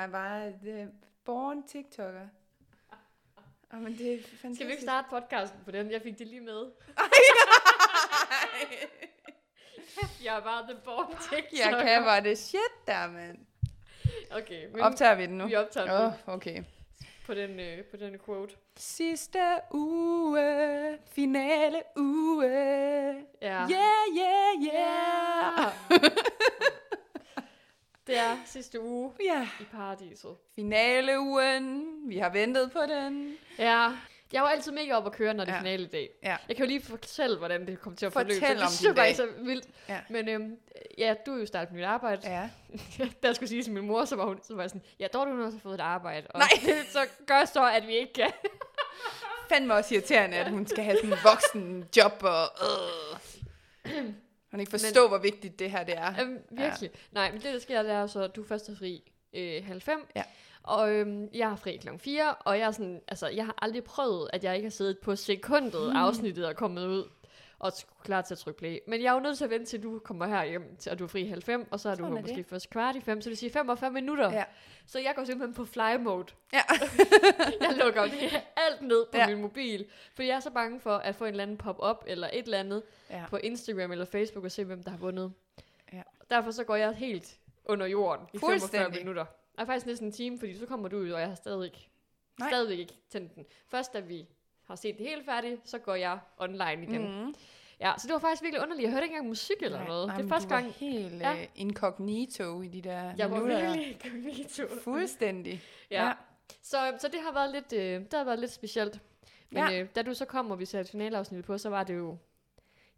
Jeg bare uh, born TikToker. Oh, men det er fantastisk. Skal vi ikke starte podcasten på den? Jeg fik det lige med. Jeg bare the born TikTok. Jeg kan bare det shit der, mand. Okay, men Optager vi den nu? vi optager den oh, okay. på den, øh, på den quote. Sidste uge, finale uge. Ja. Yeah, yeah, yeah. det er sidste uge Ja, i paradiset. finale ugen. Vi har ventet på den. Ja. Jeg var altid mega op at køre, når det er Ja. finale dag. Ja. Jeg kan jo lige fortælle, hvordan det kom til at Fortæl forløbe. så om det din dag. er så vildt. Ja. Men øhm, ja, du er jo startet nyt arbejde. Ja. jeg skulle sige til min mor, så var hun så var sådan, ja, Dorte, hun har også fået et arbejde. Og Nej. så gør så, at vi ikke kan. Fandme også irriterende, at hun skal have sådan en voksen job og... Øh. Hun ikke forstå, hvor vigtigt det her det er. Øhm, virkelig. Ja. Nej, men det, der sker, det er så, at du først er fri øh, halv fem. Ja. Og øhm, jeg har fri klokken 4, og jeg er sådan, altså, jeg har aldrig prøvet, at jeg ikke har siddet på sekundet Mm. afsnittet og kommet ud og klar til at trykke play. Men jeg er jo nødt til at vente til, du kommer her hjem, til, og du er fri halv fem, og så er du Sådan er måske det. først kvart i fem, så det vil sige 45 minutter. Ja. Så jeg går simpelthen på fly mode. Ja. jeg lukker det alt ned på Ja. min mobil, fordi jeg er så bange for at få en eller anden pop-up eller et eller andet ja. på Instagram eller Facebook og se, hvem der har vundet. Ja. Derfor så går jeg helt under jorden i 45 Fuldstændig. minutter. Og faktisk næsten en time, fordi så kommer du ud, og jeg har stadig ikke, Nej. stadigvæk ikke tændt den. Først da vi har set det hele færdigt, så går jeg online igen. Mm. Ja, så det var faktisk virkelig underligt. Jeg hørte ikke engang musik eller noget. det er første var gang, helt Ja. ja. incognito i de der jeg var minutter. der. virkelig incognito. Fuldstændig. Ja. Ja. Så, så det har været lidt, øh, det har været lidt specielt. Men Ja. øh, da du så kom, og vi satte finaleafsnittet på, så var det jo...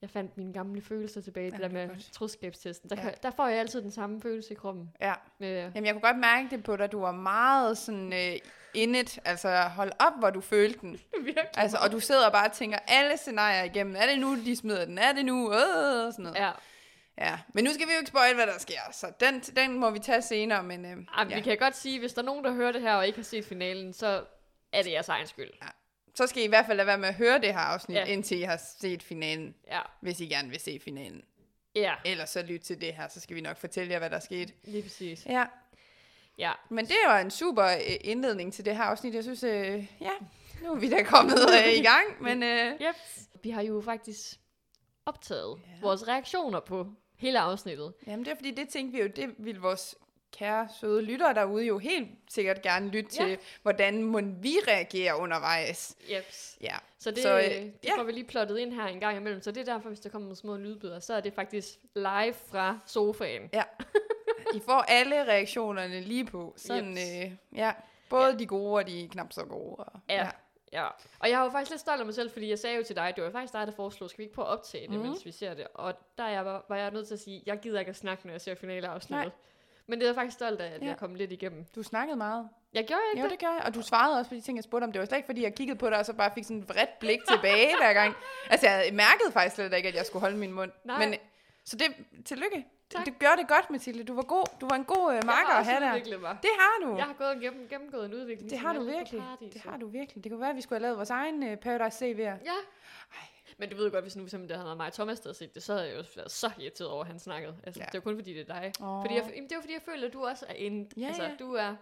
Jeg fandt mine gamle følelser tilbage, det Ja, der det er med godt. troskabstesten. Der, Ja. kan, der får jeg altid den samme følelse i kroppen. Ja. Med, Jamen, jeg kunne godt mærke det på dig. Du var meget sådan uh, in it. Altså, hold op, hvor du følte den. Altså, og du sidder og bare tænker alle scenarier igennem. Er det nu, de smider den? Er det nu? Øh, og sådan noget. Ja, Ja. Men nu skal vi jo ikke spoil, hvad der sker. Så den, den må vi tage senere. Men, uh, Jamen, ja. vi kan godt sige, hvis der er nogen, der hører det her og ikke har set finalen, så er det jeres egen skyld. Så skal I i hvert fald lade være med at høre det her afsnit, Ja. indtil I har set finalen. Ja, Hvis I gerne vil se finalen. ja Ellers så lyt til det her, så skal vi nok fortælle jer, hvad der skete. lige præcis. Ja. Ja, Men det var en super øh, indledning til det her afsnit. Jeg synes, øh, ja, nu er vi da kommet øh, i gang. Men øh, yep. Vi har jo faktisk optaget Ja. vores reaktioner på hele afsnittet. jamen, det er fordi, det tænkte vi jo, det ville vores kære søde lyttere derude jo helt sikkert gerne lytte Ja. til, hvordan må vi reagere undervejs. Yep. Ja, Så det, Så, øh, det ja. får vi lige plottet ind her en gang imellem. Så det er derfor, hvis der kommer nogle små lydbøder, så er det faktisk live fra sofaen. I får alle reaktionerne lige på. Sådan, Jeps. øh, ja, både ja. de gode og de knap så gode. Og, Ja. Ja, og jeg var faktisk lidt stolt af mig selv, fordi jeg sagde jo til dig, det var faktisk dig, der foreslog, skal vi ikke prøve at optage det, mm. mens vi ser det? Og der jeg var, var jeg nødt til at sige, jeg gider ikke at snakke, når jeg ser finaleafsnittet. Men det er jeg faktisk stolt af, at Ja. jeg kom lidt igennem. Du snakkede meget. Jeg gjorde ikke Jo, det. det gør jeg. Og du svarede også på de ting, jeg spurgte om. Det var slet ikke, fordi jeg kiggede på dig, og så bare fik sådan et vredt blik tilbage hver gang. Altså, jeg mærkede faktisk slet ikke, at jeg skulle holde min mund. Nej. Men, så det, tillykke. Tak. Det gør det godt, Mathilde. Du var god. Du var en god uh, marker at have der. mig. Det har du. Jeg har gået gennem, gennemgået en udvikling. det har du virkelig. Det har du virkelig. Det kunne være, at vi skulle have lavet vores egen uh, Paradise CV'er. Ja. Men du ved jo godt, hvis nu simpelthen det havde været mig og Thomas, der havde set det, så havde jeg jo været så irriteret over, at han snakkede. Altså, Ja. Det er jo kun fordi, det er dig. Åh. Fordi jeg, jamen, det er jo fordi, jeg føler, at du også er en... Ja, altså, ja. du er...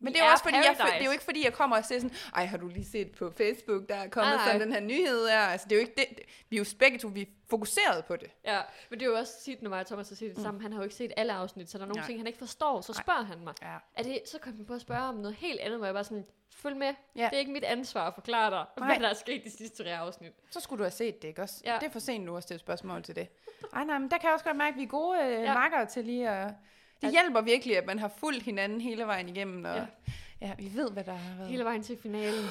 Men det er, jo også fordi, jeg, det er jo ikke fordi, jeg kommer og siger sådan, ej, har du lige set på Facebook, der er kommet Nej, sådan nej. den her nyhed her. Altså, det er jo ikke det. Vi er jo begge to, vi er fokuseret på det. Ja, men det er jo også tit, når mig og Thomas har set det sammen. Han har jo ikke set alle afsnit, så der er nogle Nej. ting, han ikke forstår. Så Nej. spørger han mig. Ja. Er det, så kom han på at spørge om noget helt andet, hvor jeg bare sådan, følg med. Ja. Det er ikke mit ansvar at forklare dig, Nej. hvad der er sket de sidste tre afsnit. Så skulle du have set det, ikke også? Ja. Det er for sent nu at stille spørgsmål til det. Ej, nej, men der kan jeg også godt mærke, at vi er gode øh, Ja. ja. makker til lige at... Det At- hjælper virkelig, at man har fulgt hinanden hele vejen igennem, og Ja. ja, vi ved, hvad der har været. Hele vejen til finalen.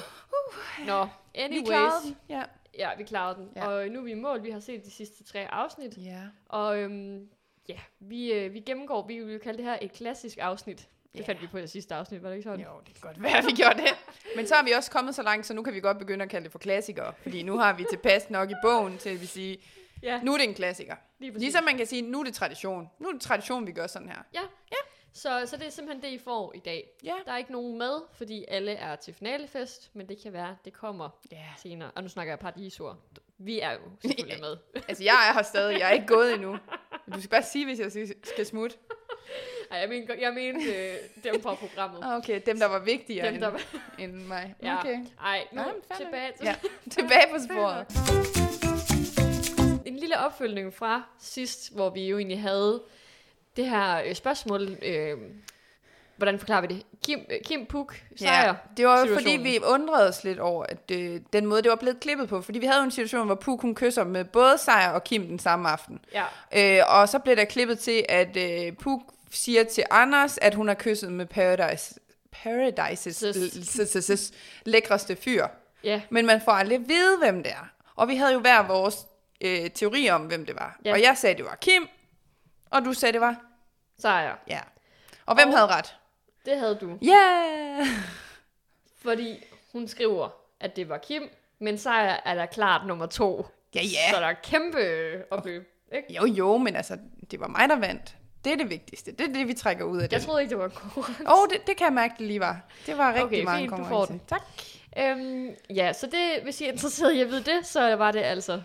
Nå, vi anyways. klarede den. Ja. Ja, vi klarede den. Ja. Og nu er vi i mål. Vi har set de sidste tre afsnit. ja. Og øhm, ja, vi, øh, vi gennemgår, vi vil kalde det her et klassisk afsnit. Det Ja. fandt vi på i det sidste afsnit, var det ikke sådan? Jo, det kan godt være, vi gjorde det. Men så er vi også kommet så langt, så nu kan vi godt begynde at kalde det for klassikere. Fordi nu har vi tilpas nok i bogen til at vi sige, Ja, nu er det en klassiker. lige præcis. Ligesom man kan sige, nu er det tradition. Nu er det tradition, vi gør sådan her. Ja, ja. Så, så det er simpelthen det, I får i dag. Ja. Der er ikke nogen med, fordi alle er til finalefest, men det kan være, det kommer Ja. senere. Og nu snakker jeg paradisord. Vi er jo selvfølgelig med. Altså, jeg er her stadig. Jeg er ikke gået endnu. Du skal bare sige, hvis jeg skal- smutte. Ej, jeg mener, jeg mente øh, dem fra programmet. Ah, Okay, dem, der var vigtigere Dem, der var... end mig. Ja. Okay. Ej, nu nok. tilbage til... Ja, tilbage på sporet. Lille opfølgning fra sidst, hvor vi jo egentlig havde det her øh, spørgsmål. Øh, hvordan forklarer vi det? Kim, øh, Kim Puk sejr. Ja, det var jo fordi, vi undrede os lidt over, at øh, den måde, det var blevet klippet på. Fordi vi havde jo en situation, hvor Puk hun kysser med både Sejr og Kim den samme aften. Ja, Øh, og så blev der klippet til, at øh, Puk siger til Anders, at hun har kysset med Paradise, Paradises lækreste fyr. ja, Men man får aldrig vide, hvem det er. Og vi havde jo hver vores øh, teori om, hvem det var. Ja. Og jeg sagde, det var Kim, og du sagde, det var sejr. ja. Og hvem Og- havde ret? Det havde du. Ja! Yeah! Fordi hun skriver, at det var Kim, men sejr er der klart nummer to. Ja, ja. Så der er kæmpe opløb. Ikke? Jo, jo, men altså, det var mig, der vandt. Det er det vigtigste. Det er det, vi trækker ud af det. Jeg troede ikke, det var en konkurrence. Åh, oh, det, det kan jeg mærke, det lige var. Det var rigtig Okay, meget fint, du konkurrence. får den. Tak. Øhm, ja, så det, hvis I er interesseret i at vide det, så var det altså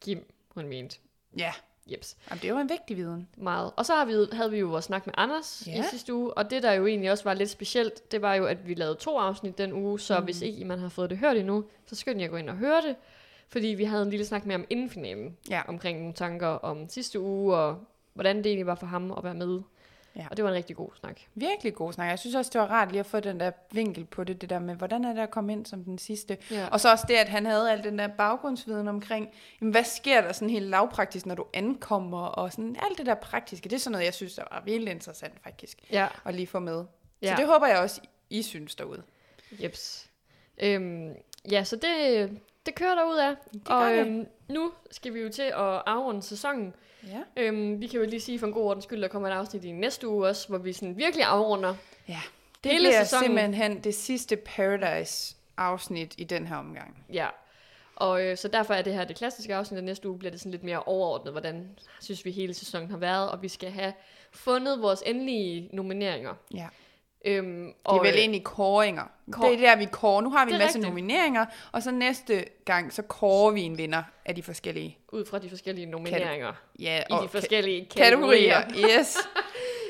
Kim, hun mente. Ja, Jeps. Jamen, det var en vigtig viden. meget. Og så har vi, havde vi jo vores snak med Anders ja. Ja. i sidste uge, og det der jo egentlig også var lidt specielt, det var jo, at vi lavede to afsnit den uge, så mm. hvis ikke man har fået det hørt endnu, så skynd jer at gå ind og høre det, fordi vi havde en lille snak med ham inden finalen, Ja. omkring nogle tanker om sidste uge, og hvordan det egentlig var for ham at være med. Ja. Og det var en rigtig god snak. Virkelig god snak. Jeg synes også, det var rart lige at få den der vinkel på det, det der med, hvordan er det at komme ind som den sidste. Ja. Og så også det, at han havde al den der baggrundsviden omkring, jamen, hvad sker der sådan helt lavpraktisk, når du ankommer, og sådan alt det der praktiske. Det er sådan noget, jeg synes, der var virkelig interessant faktisk, Ja, at lige få med. Ja. Så det håber jeg også, I synes derude. jeps. Øhm, ja, så det, det kører derud af. gør Og det. øhm, nu skal vi jo til at afrunde sæsonen. Ja. Øhm, vi kan jo lige sige for en god ordens skyld, der kommer et afsnit i næste uge også, hvor vi sådan virkelig afrunder. ja. Det Hele bliver sæsonen. simpelthen det sidste Paradise-afsnit i den her omgang. Ja. Og øh, så derfor er det her det klassiske afsnit, og næste uge bliver det sådan lidt mere overordnet, hvordan synes vi hele sæsonen har været, og vi skal have fundet vores endelige nomineringer. Ja. Øhm, Det og, er vel øh, egentlig kåringer. kår- Det er der, vi kårer. Nu har vi Det en masse rigtigt. nomineringer, og så næste gang, så kårer vi en vinder af de forskellige ud fra de forskellige nomineringer ja, i og de forskellige ka- kategorier. kategorier. Yes.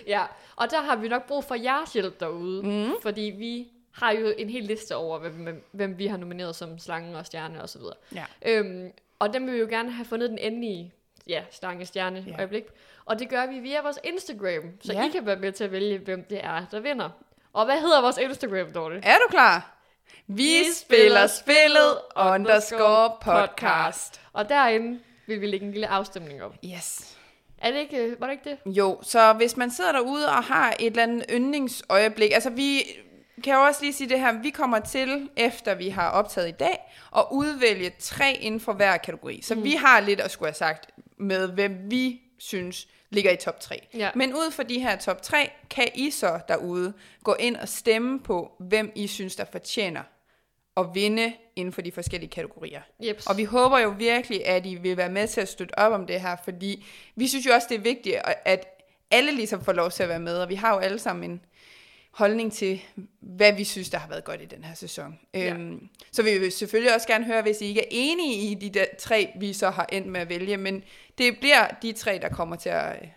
Ja, og der har vi nok brug for jeres hjælp derude, Mm. fordi vi har jo en hel liste over, hvem, hvem, vi har nomineret som slange og stjerne osv. Ja. Øhm, og dem vil vi jo gerne have fundet den endelige ja, slange stjerne ja. øjeblik. Og det gør vi via vores Instagram, så Ja. I kan være med til at vælge, hvem det er, der vinder. Og hvad hedder vores Instagram, Dorte? Er du klar? Vi spiller spillet underscore podcast. Og derinde vil vi lægge en lille afstemning op. Yes. Er det ikke, var det ikke det? Jo, så hvis man sidder derude og har et eller andet yndlingsøjeblik, altså vi kan jo også lige sige det her, vi kommer til, efter vi har optaget i dag, at udvælge tre inden for hver kategori. Så mm. vi har lidt at skulle have sagt med, hvem vi synes ligger i top 3. Ja. Men ud fra de her top 3, kan I så derude gå ind og stemme på, hvem I synes, der fortjener at vinde inden for de forskellige kategorier. Jeps. Og vi håber jo virkelig, at I vil være med til at støtte op om det her, fordi vi synes jo også, det er vigtigt, at alle ligesom får lov til at være med, og vi har jo alle sammen en holdning til, hvad vi synes, der har været godt i den her sæson. Ja. Øhm, så vi vil selvfølgelig også gerne høre, hvis I ikke er enige i de der tre, vi så har endt med at vælge, men det bliver de tre, der kommer til at,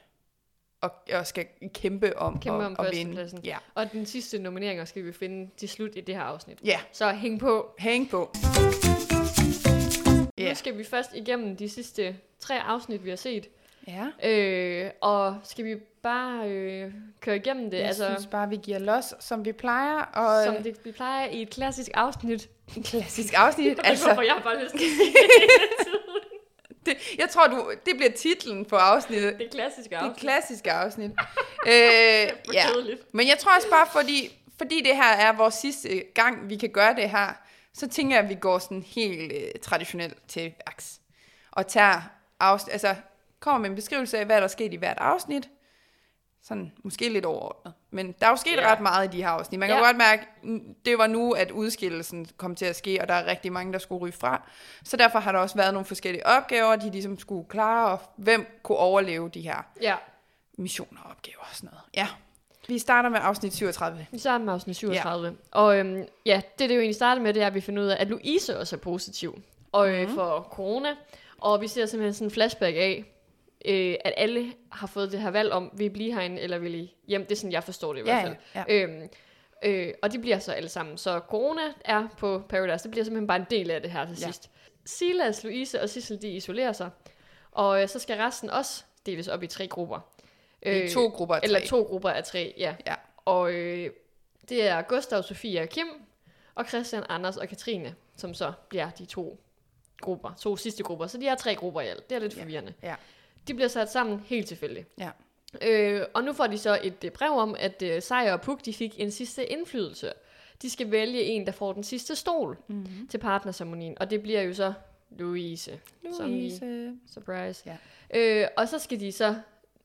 at, at skal kæmpe om, Kæmpe at, om at vinde. Ja. Og den sidste nomineringer skal vi finde til slut i det her afsnit. ja, Så hæng på. hæng på. Yeah. Ja. Nu skal vi først igennem de sidste tre afsnit, vi har set. Ja. Øh, og skal vi bare øh, køre igennem det? Jeg altså, synes bare, vi giver los, som vi plejer. Og som det, vi plejer i et klassisk afsnit. klassisk afsnit. Altså, Hvorfor jeg bare lyst til det. det, jeg tror, du, det bliver titlen på afsnittet. det klassiske Det afsnit. klassiske afsnit. øh, ja. Men jeg tror også bare, fordi, fordi det her er vores sidste gang, vi kan gøre det her, så tænker jeg, at vi går sådan helt øh, traditionelt til værks. Og tager afsnit, altså kommer med en beskrivelse af, hvad der er sket i hvert afsnit. Sådan, måske lidt overordnet. Men der er jo sket Ja. ret meget i de her afsnit. Man kan Ja. godt mærke, det var nu, at udskillelsen kom til at ske, og der er rigtig mange, der skulle ryge fra. Så derfor har der også været nogle forskellige opgaver, de ligesom skulle klare, og hvem kunne overleve de her Ja, missioner og opgaver og sådan noget. Ja. Vi starter med afsnit 37. vi starter med afsnit 37. Ja. Og øhm, ja, det det jo egentlig starter med, det er, at vi finder ud af, at Louise også er positiv og, Mhm. for corona. Og vi ser simpelthen sådan en flashback af, øh, at alle har fået det her valg om, vil I blive herinde, eller vil I hjem? Det er sådan, jeg forstår det i hvert fald. ja. Øhm, øh, og de bliver så alle sammen. Så corona er på Paradise. Det bliver simpelthen bare en del af det her til Ja. sidst. Silas, Louise og Sissel, de isolerer sig. Og øh, så skal resten også deles op i tre grupper. I to grupper af Eller tre. to grupper af tre, ja. Ja. Og øh, det er Gustav, Sofie og Kim, og Christian, Anders og Katrine, som så bliver de to grupper, to sidste grupper. Så de er tre grupper i alt. Det er lidt Ja. forvirrende. Ja. De bliver sat sammen helt tilfældigt. Ja. Øh, og nu får de så et øh, brev om, at øh, Sejr og Puk de fik en sidste indflydelse. De skal vælge en, der får den sidste stol Mm-hmm. til partnerceremonien, og det bliver jo så Louise. Som i- Louise. Surprise. Ja. Øh, og så skal de så...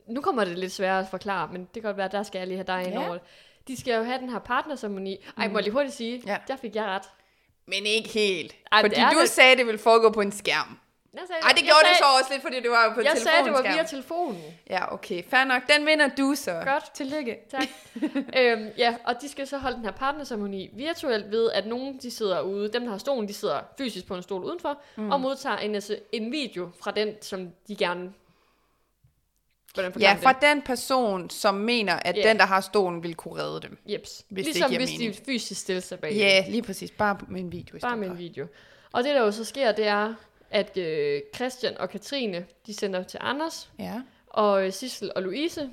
Nu kommer det lidt sværere at forklare, men det kan godt være, at der skal jeg lige have dig ind Ja. over det. De skal jo have den her partnerceremoni. Ej, må jeg lige hurtigt sige, Ja. der fik jeg ret. Men ikke helt. Ej, fordi du det. sagde, det ville foregå på en skærm. Jeg sagde, Ej, det jeg gjorde sagde, det så også lidt, fordi det var jo på Jeg sagde, det var via telefonen. Ja, okay. Fair nok. Den vinder du så. Godt. Tillykke. Tak. øhm, ja, og de skal så holde den her partnerceremoni virtuelt ved, at nogen de sidder ude, dem der har stolen, de sidder fysisk på en stol udenfor, mm. og modtager en, en video fra den, som de gerne... Ja, fra det? den person, som mener, at Ja. den, der har stolen, vil kunne redde dem. Jeps. hvis det ligesom giver hvis mening. de fysisk stiller sig bag. Ja, lige præcis. Bare med en video Bare med en video. Og det, der jo så sker, det er, at øh, Christian og Katrine, de sender til Anders, Ja. og øh, Sissel og Louise,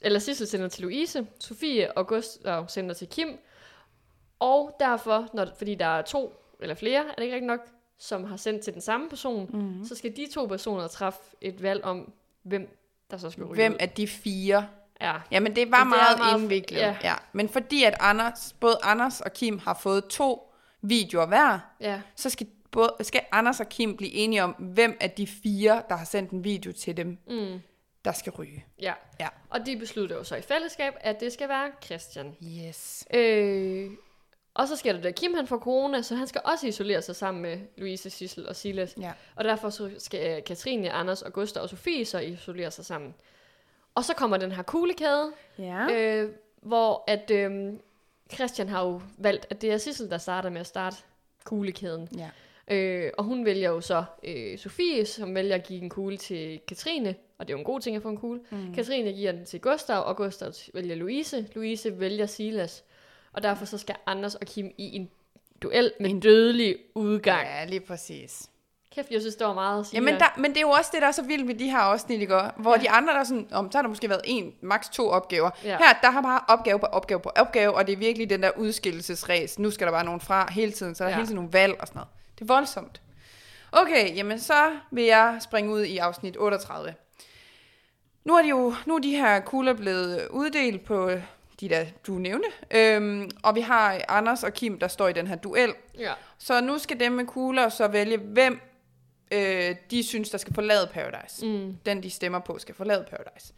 eller Sissel sender til Louise, Sofie og Gustav sender til Kim, og derfor, når, fordi der er to eller flere, er det ikke rigtigt nok, som har sendt til den samme person, Mhm. mm-hmm. så skal de to personer træffe et valg om, hvem der så skal ryge Hvem ud. af de fire? Ja, Jamen, det var Men det er meget, meget- indviklet. ja. Ja. Men fordi at Anders, både Anders og Kim har fået to videoer hver, ja, så skal, både, skal Anders og Kim blive enige om, hvem af de fire, der har sendt en video til dem, mm, der skal ryge. ja. Ja. Og de beslutter jo så i fællesskab, at det skal være Christian. Yes. Øh, og så sker der det, at Kim han får corona, så han skal også isolere sig sammen med Louise, Sissel og Silas. Ja. Og derfor så skal øh, Katrine, Anders, Augusta og Sofie så isolere sig sammen. Og så kommer den her kuglekæde, Ja. øh, hvor at øh, Christian har jo valgt, at det er Sissel, der starter med at starte kuglekæden. ja. Øh, og hun vælger jo så øh, Sofie, som vælger at give en kugle til Katrine, og det er jo en god ting at få en kugle. Mm. Katrine giver den til Gustav, og Gustav vælger Louise. Louise vælger Silas. Og derfor så skal Anders og Kim i en duel med en dødelig udgang. Ja, lige præcis. Kæft, jeg synes, det var meget at sige Jamen, der. der, men det er jo også det, der er så vildt ved de her afsnit, ikke? Hvor Ja. ja. de andre, der er sådan, om, så har der måske været en, maks to opgaver. Ja. Ja. Her, der har bare opgave på opgave på opgave, og det er virkelig den der udskillelsesræs. Nu skal der bare nogen fra hele tiden, så der Ja. er hele tiden nogle valg og sådan noget. Det er voldsomt. Okay, jamen så vil jeg springe ud i afsnit 38. Nu er de jo nu er de her kugler blevet uddelt på de der, du nævnte. Øhm, og vi har Anders og Kim, der står i den her duel. Ja. Så nu skal dem med kugler så vælge, hvem øh, de synes, der skal forlade Paradise. Mm. Den, de stemmer på, skal forlade Paradise.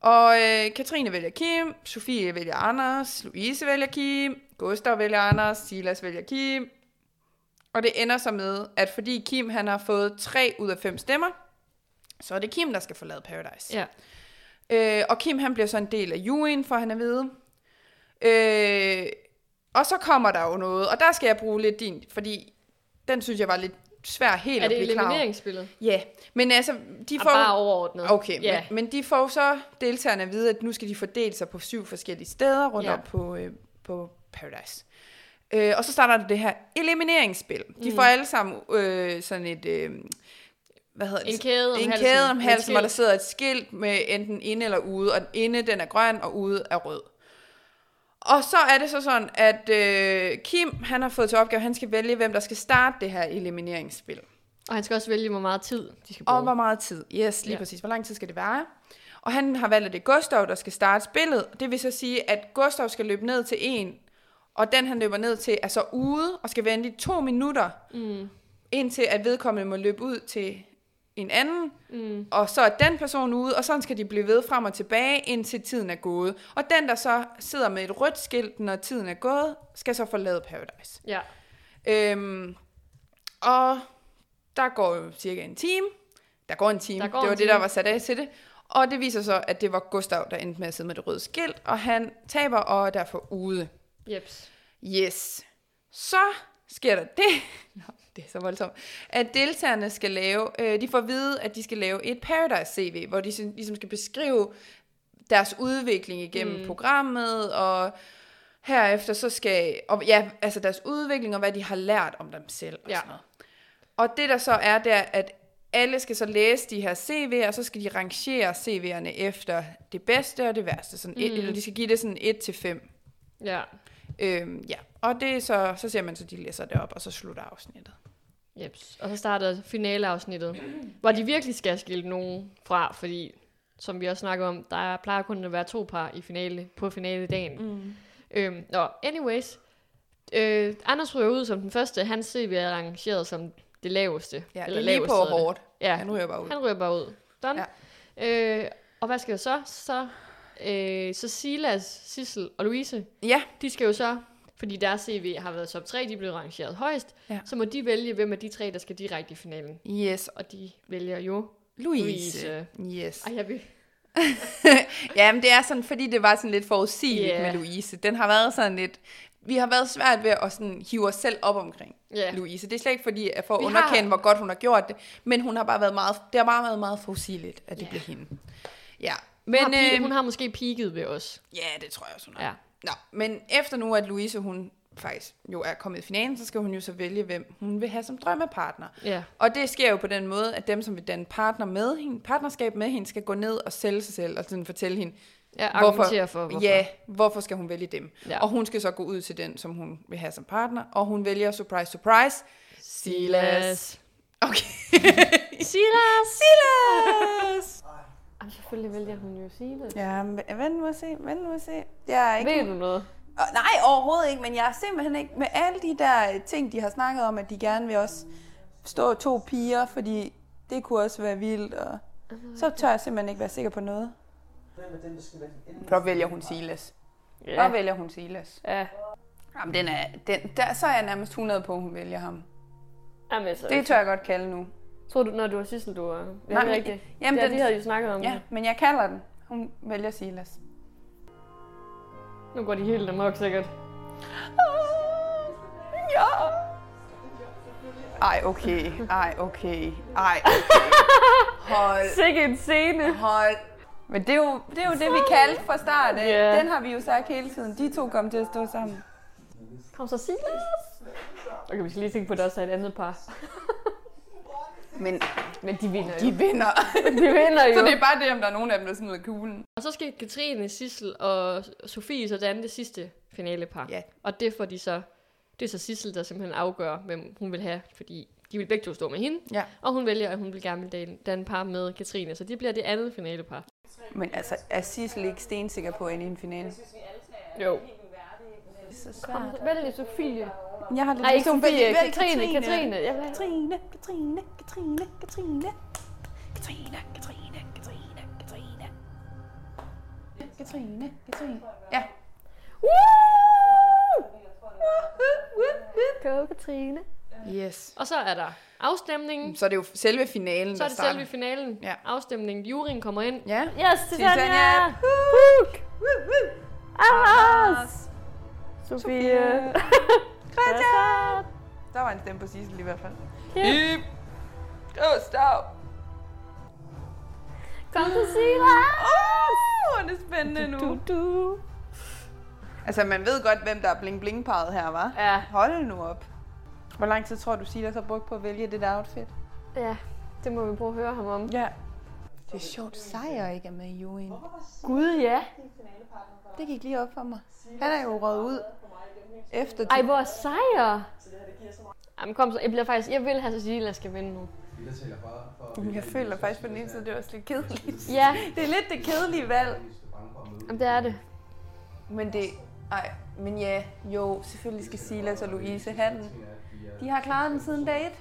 Og øh, Katrine vælger Kim, Sofie vælger Anders, Louise vælger Kim, Gustav vælger Anders, Silas vælger Kim. Og det ender så med, at fordi Kim han har fået 3 ud af 5 stemmer, så er det Kim, der skal forlade Paradise. Ja. Øh, og Kim han bliver så en del af juryen, for han at vide. Øh, og så kommer der jo noget, og der skal jeg bruge lidt din, fordi den synes jeg var lidt svær helt Er at det blive klar elimineringsspillet? Ja, men altså, de Og får... bare overordnet. Okay, ja. men, men de får så deltagerne at vide, at nu skal de fordele sig på syv forskellige steder rundt ja. op på, øh, på Paradise. Øh, og så starter der det her elimineringsspil. De Mm. får alle sammen øh, sådan et... Øh, hvad hedder det? En kæde om en halsen. kæde om halsen, hvor der sidder et skilt med enten inde eller ude, og inde den er grøn, og ude er rød. Og så er det så sådan, at øh, Kim, han har fået til opgave, han skal vælge, hvem der skal starte det her elimineringsspil. Og han skal også vælge, hvor meget tid de skal bruge. Og hvor meget tid. Yes, lige ja. præcis. Hvor lang tid skal det være? Og han har valgt, at det er Gustav, der skal starte spillet. Det vil så sige, at Gustav skal løbe ned til en, og den, han løber ned til, er så ude og skal vente i to minutter, Mm. indtil at vedkommende må løbe ud til en anden, Mm. og så er den person ude, og sådan skal de blive ved frem og tilbage, indtil tiden er gået. Og den, der så sidder med et rødt skilt, når tiden er gået, skal så forlade Paradise. Ja. Øhm, og der går jo cirka en time. Der går en time. Der går det var det, der time. var sat af til det. Og det viser så, at det var Gustav, der endte med at sidde med det røde skilt, og han taber og er derfor ude. Jeps. Yes. Så sker der det, Nå, det er så voldsomt, at deltagerne skal lave, øh, de får at vide, at de skal lave et Paradise-CV, hvor de ligesom skal beskrive deres udvikling igennem mm. programmet, og herefter så skal, og ja, altså deres udvikling, og hvad de har lært om dem selv, og Ja. sådan noget. Og det der så er, det er, at alle skal så læse de her CV'er, og så skal de rangere CV'erne efter det bedste og det værste. Sådan et, Mm. Eller de skal give det sådan 1 til 5. Ja. Øhm, ja, og det er så, så ser man så, de læser det op, og så slutter afsnittet. Jeps. Og så starter finaleafsnittet, hvor de virkelig skal skille nogen fra, fordi, som vi også snakker om, der plejer kun at være to par i finale, på finaledagen. Mm. Øhm, nå, anyways. Øh, Anders ryger ud som den første. Hans CV er rangeret som det laveste. Ja, eller er lige laveste på hårdt. Ja, Han ryger bare ud. han ryger bare ud. Done. Ja. Øh, og hvad skal der så? Så, øh, så Silas, Sissel og Louise, Ja, de skal jo så, fordi deres CV har været top 3, de blev rangeret højst, Ja. så må de vælge, hvem af de tre, der skal direkte i finalen. yes. Og de vælger jo Louise. Louise. Yes. Ej, jeg vil... Ja, men det er sådan, fordi det var sådan lidt forudsigeligt yeah. med Louise. Den har været sådan lidt... Vi har været svært ved at sådan hive os selv op omkring Ja. Louise. Det er slet ikke fordi, at for at Vi underkende, har- hvor godt hun har gjort det, men hun har bare været meget, det har bare været meget forudsigeligt, at det Ja. blev hende. Ja, Men, hun, har, øh, hun har måske peaked ved os. Ja, det tror jeg også, hun har. Ja. Nå, men efter nu, at Louise, hun faktisk jo er kommet i finalen, så skal hun jo så vælge, hvem hun vil have som drømmepartner. Ja. Og det sker jo på den måde, at dem, som vil danne partner med hende, partnerskab med hende, skal gå ned og sælge sig selv, og sådan fortælle hende, Ja, Hvorfor? for, hvorfor. ja, hvorfor skal hun vælge dem. Ja. Og hun skal så gå ud til den, som hun vil have som partner, og hun vælger, surprise, surprise, Silas. Okay. Silas! Silas! Ej, selvfølgelig vælger hun jo Silas. Ja, men vent nu at se, vent nu at se. Jeg er ikke... Ved du noget? Og, nej, overhovedet ikke, men jeg er simpelthen ikke... Med alle de der øh, ting, de har snakket om, at de gerne vil også stå to piger, fordi det kunne også være vildt, og så tør jeg simpelthen ikke være sikker på noget. Så vælger hun Silas. Så vælger hun Silas. Ja. Jamen, den er, den, der, så er jeg nærmest 100 på, at hun vælger ham. Jamen, så, Det tør jeg godt kalde nu. Tror du, når du var Sissel, du var... Ja, Nej, det er rigtigt. jamen, ja, den- de havde jo snakket om Ja, det. men jeg kalder den. Hun vælger Silas. Nu går de helt amok sikkert. Ja. Ej, okay. Ej, okay. Ej, okay. Hold Sikke en scene. Hold. Men det er jo det, er jo det vi kaldte fra start af. Ja. Den har vi jo sagt hele tiden. De to kom til at stå sammen. Kom så Silas. Okay, vi skal lige tænke på, at der også er et andet par. Men Men de vinder de jo. vinder. De vinder jo. så det er bare det, om der er nogen af dem, der smider kuglen. Og så skal Katrine, Sissel og Sofie så danne det sidste finalepar. Ja. Og det får de så... Det er så Sissel, der simpelthen afgør, hvem hun vil have, fordi de vil begge to stå med hende. Ja. Og hun vælger, at hun vil gerne vil danne- par med Katrine, så det bliver det andet finalepar. Men altså, er Sissel ikke stensikker på at ende i en finale? Jo. Så Kom, så vælg Sofie. Jeg har lidt at Sofie. vælge Katrine, Katrine. Jeg vil. Katrine, Katrine, Katrine, Katrine. Katrine, Katrine, Katrine, Katrine. Katrine, Katrine. Ja. Go, Katrine. Yes. Og så er der afstemningen. Så er det jo selve finalen, Så er der det starter. selve finalen. Ja. Afstemningen. Juryen kommer ind. Ja. Yes, Titania. Titania! Hook! Anders! Sofie! Greta! Der var en stemme på Sissel i hvert fald. Ja. Ip! Gustav! Kom til Silas! Åh, det er spændende nu. Du, du. Altså, man ved godt, hvem der er bling-bling-parret her, var. Ja, Hold nu op. Hvor lang tid tror du, Silas har brugt på at vælge det der outfit? ja, det må vi prøve at høre ham om. Ja. Det er sjovt, Sejr ikke er med i juryen. Gud, ja. Det gik lige op for mig. Han er jo røget ud efter Ej, hvor sejr! Jamen kom så, jeg bliver faktisk, jeg vil have, at Silas skal vinde nu. Jeg føler faktisk på den ene side, det er også lidt kedeligt. Ja, Det er lidt det kedelige valg. jamen, det er det. Men det... Ej, men ja, jo, selvfølgelig skal Silas og Louise have den. De har klaret den siden dag et.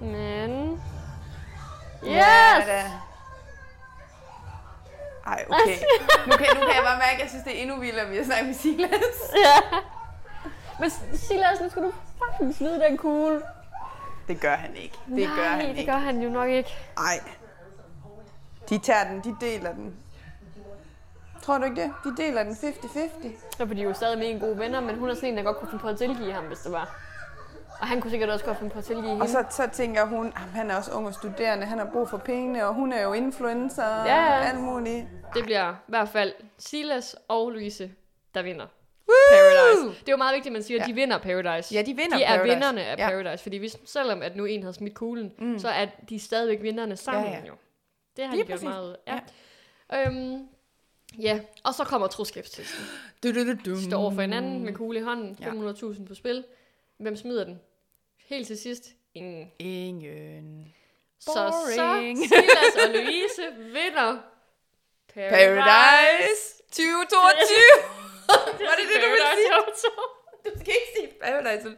Men Yes! Ja, da. Ej, okay. Nu kan, nu kan jeg bare mærke, at jeg synes, det er endnu vildere, at vi har snakket med Silas. Ja. Men Silas, nu skal du fucking smide den kugle. Det gør han ikke. Det Nej, gør han det ikke. gør han jo nok ikke. Ej. De tager den, de deler den. Tror du ikke det? De deler den 50-50. Ja, for de er jo stadig med en gode venner, men hun er sådan en, der godt kunne finde på at tilgive ham, hvis det var. Og han kunne sikkert også godt finde på at tilgive hende. Og så, så tænker hun, at han er også ung og studerende, han har brug for pengene, og hun er jo influencer og Ja, ja. alt muligt. Det bliver i hvert fald Silas og Louise, der vinder. Woo! Paradise. Det er jo meget vigtigt, at man siger, at de vinder Paradise. Ja, de vinder De er Paradise. vinderne af Ja. Paradise, fordi hvis, selvom at nu en havde smidt kuglen, mm. så er de stadigvæk vinderne sammen Ja, ja. jo. Det har Lige de gjort præcis. meget af. Ja. Øhm, ja, og så kommer troskabstesten. Du, du, du, du. De står over for hinanden med kugle i hånden, Ja. 500.000 på spil. Hvem smider den? Helt til sidst, ingen. Ingen. Så, så Boring. Silas og Louise vinder Paradise 2022. Var det det, du ville sige? Paradise. Du skal ikke sige Paradise.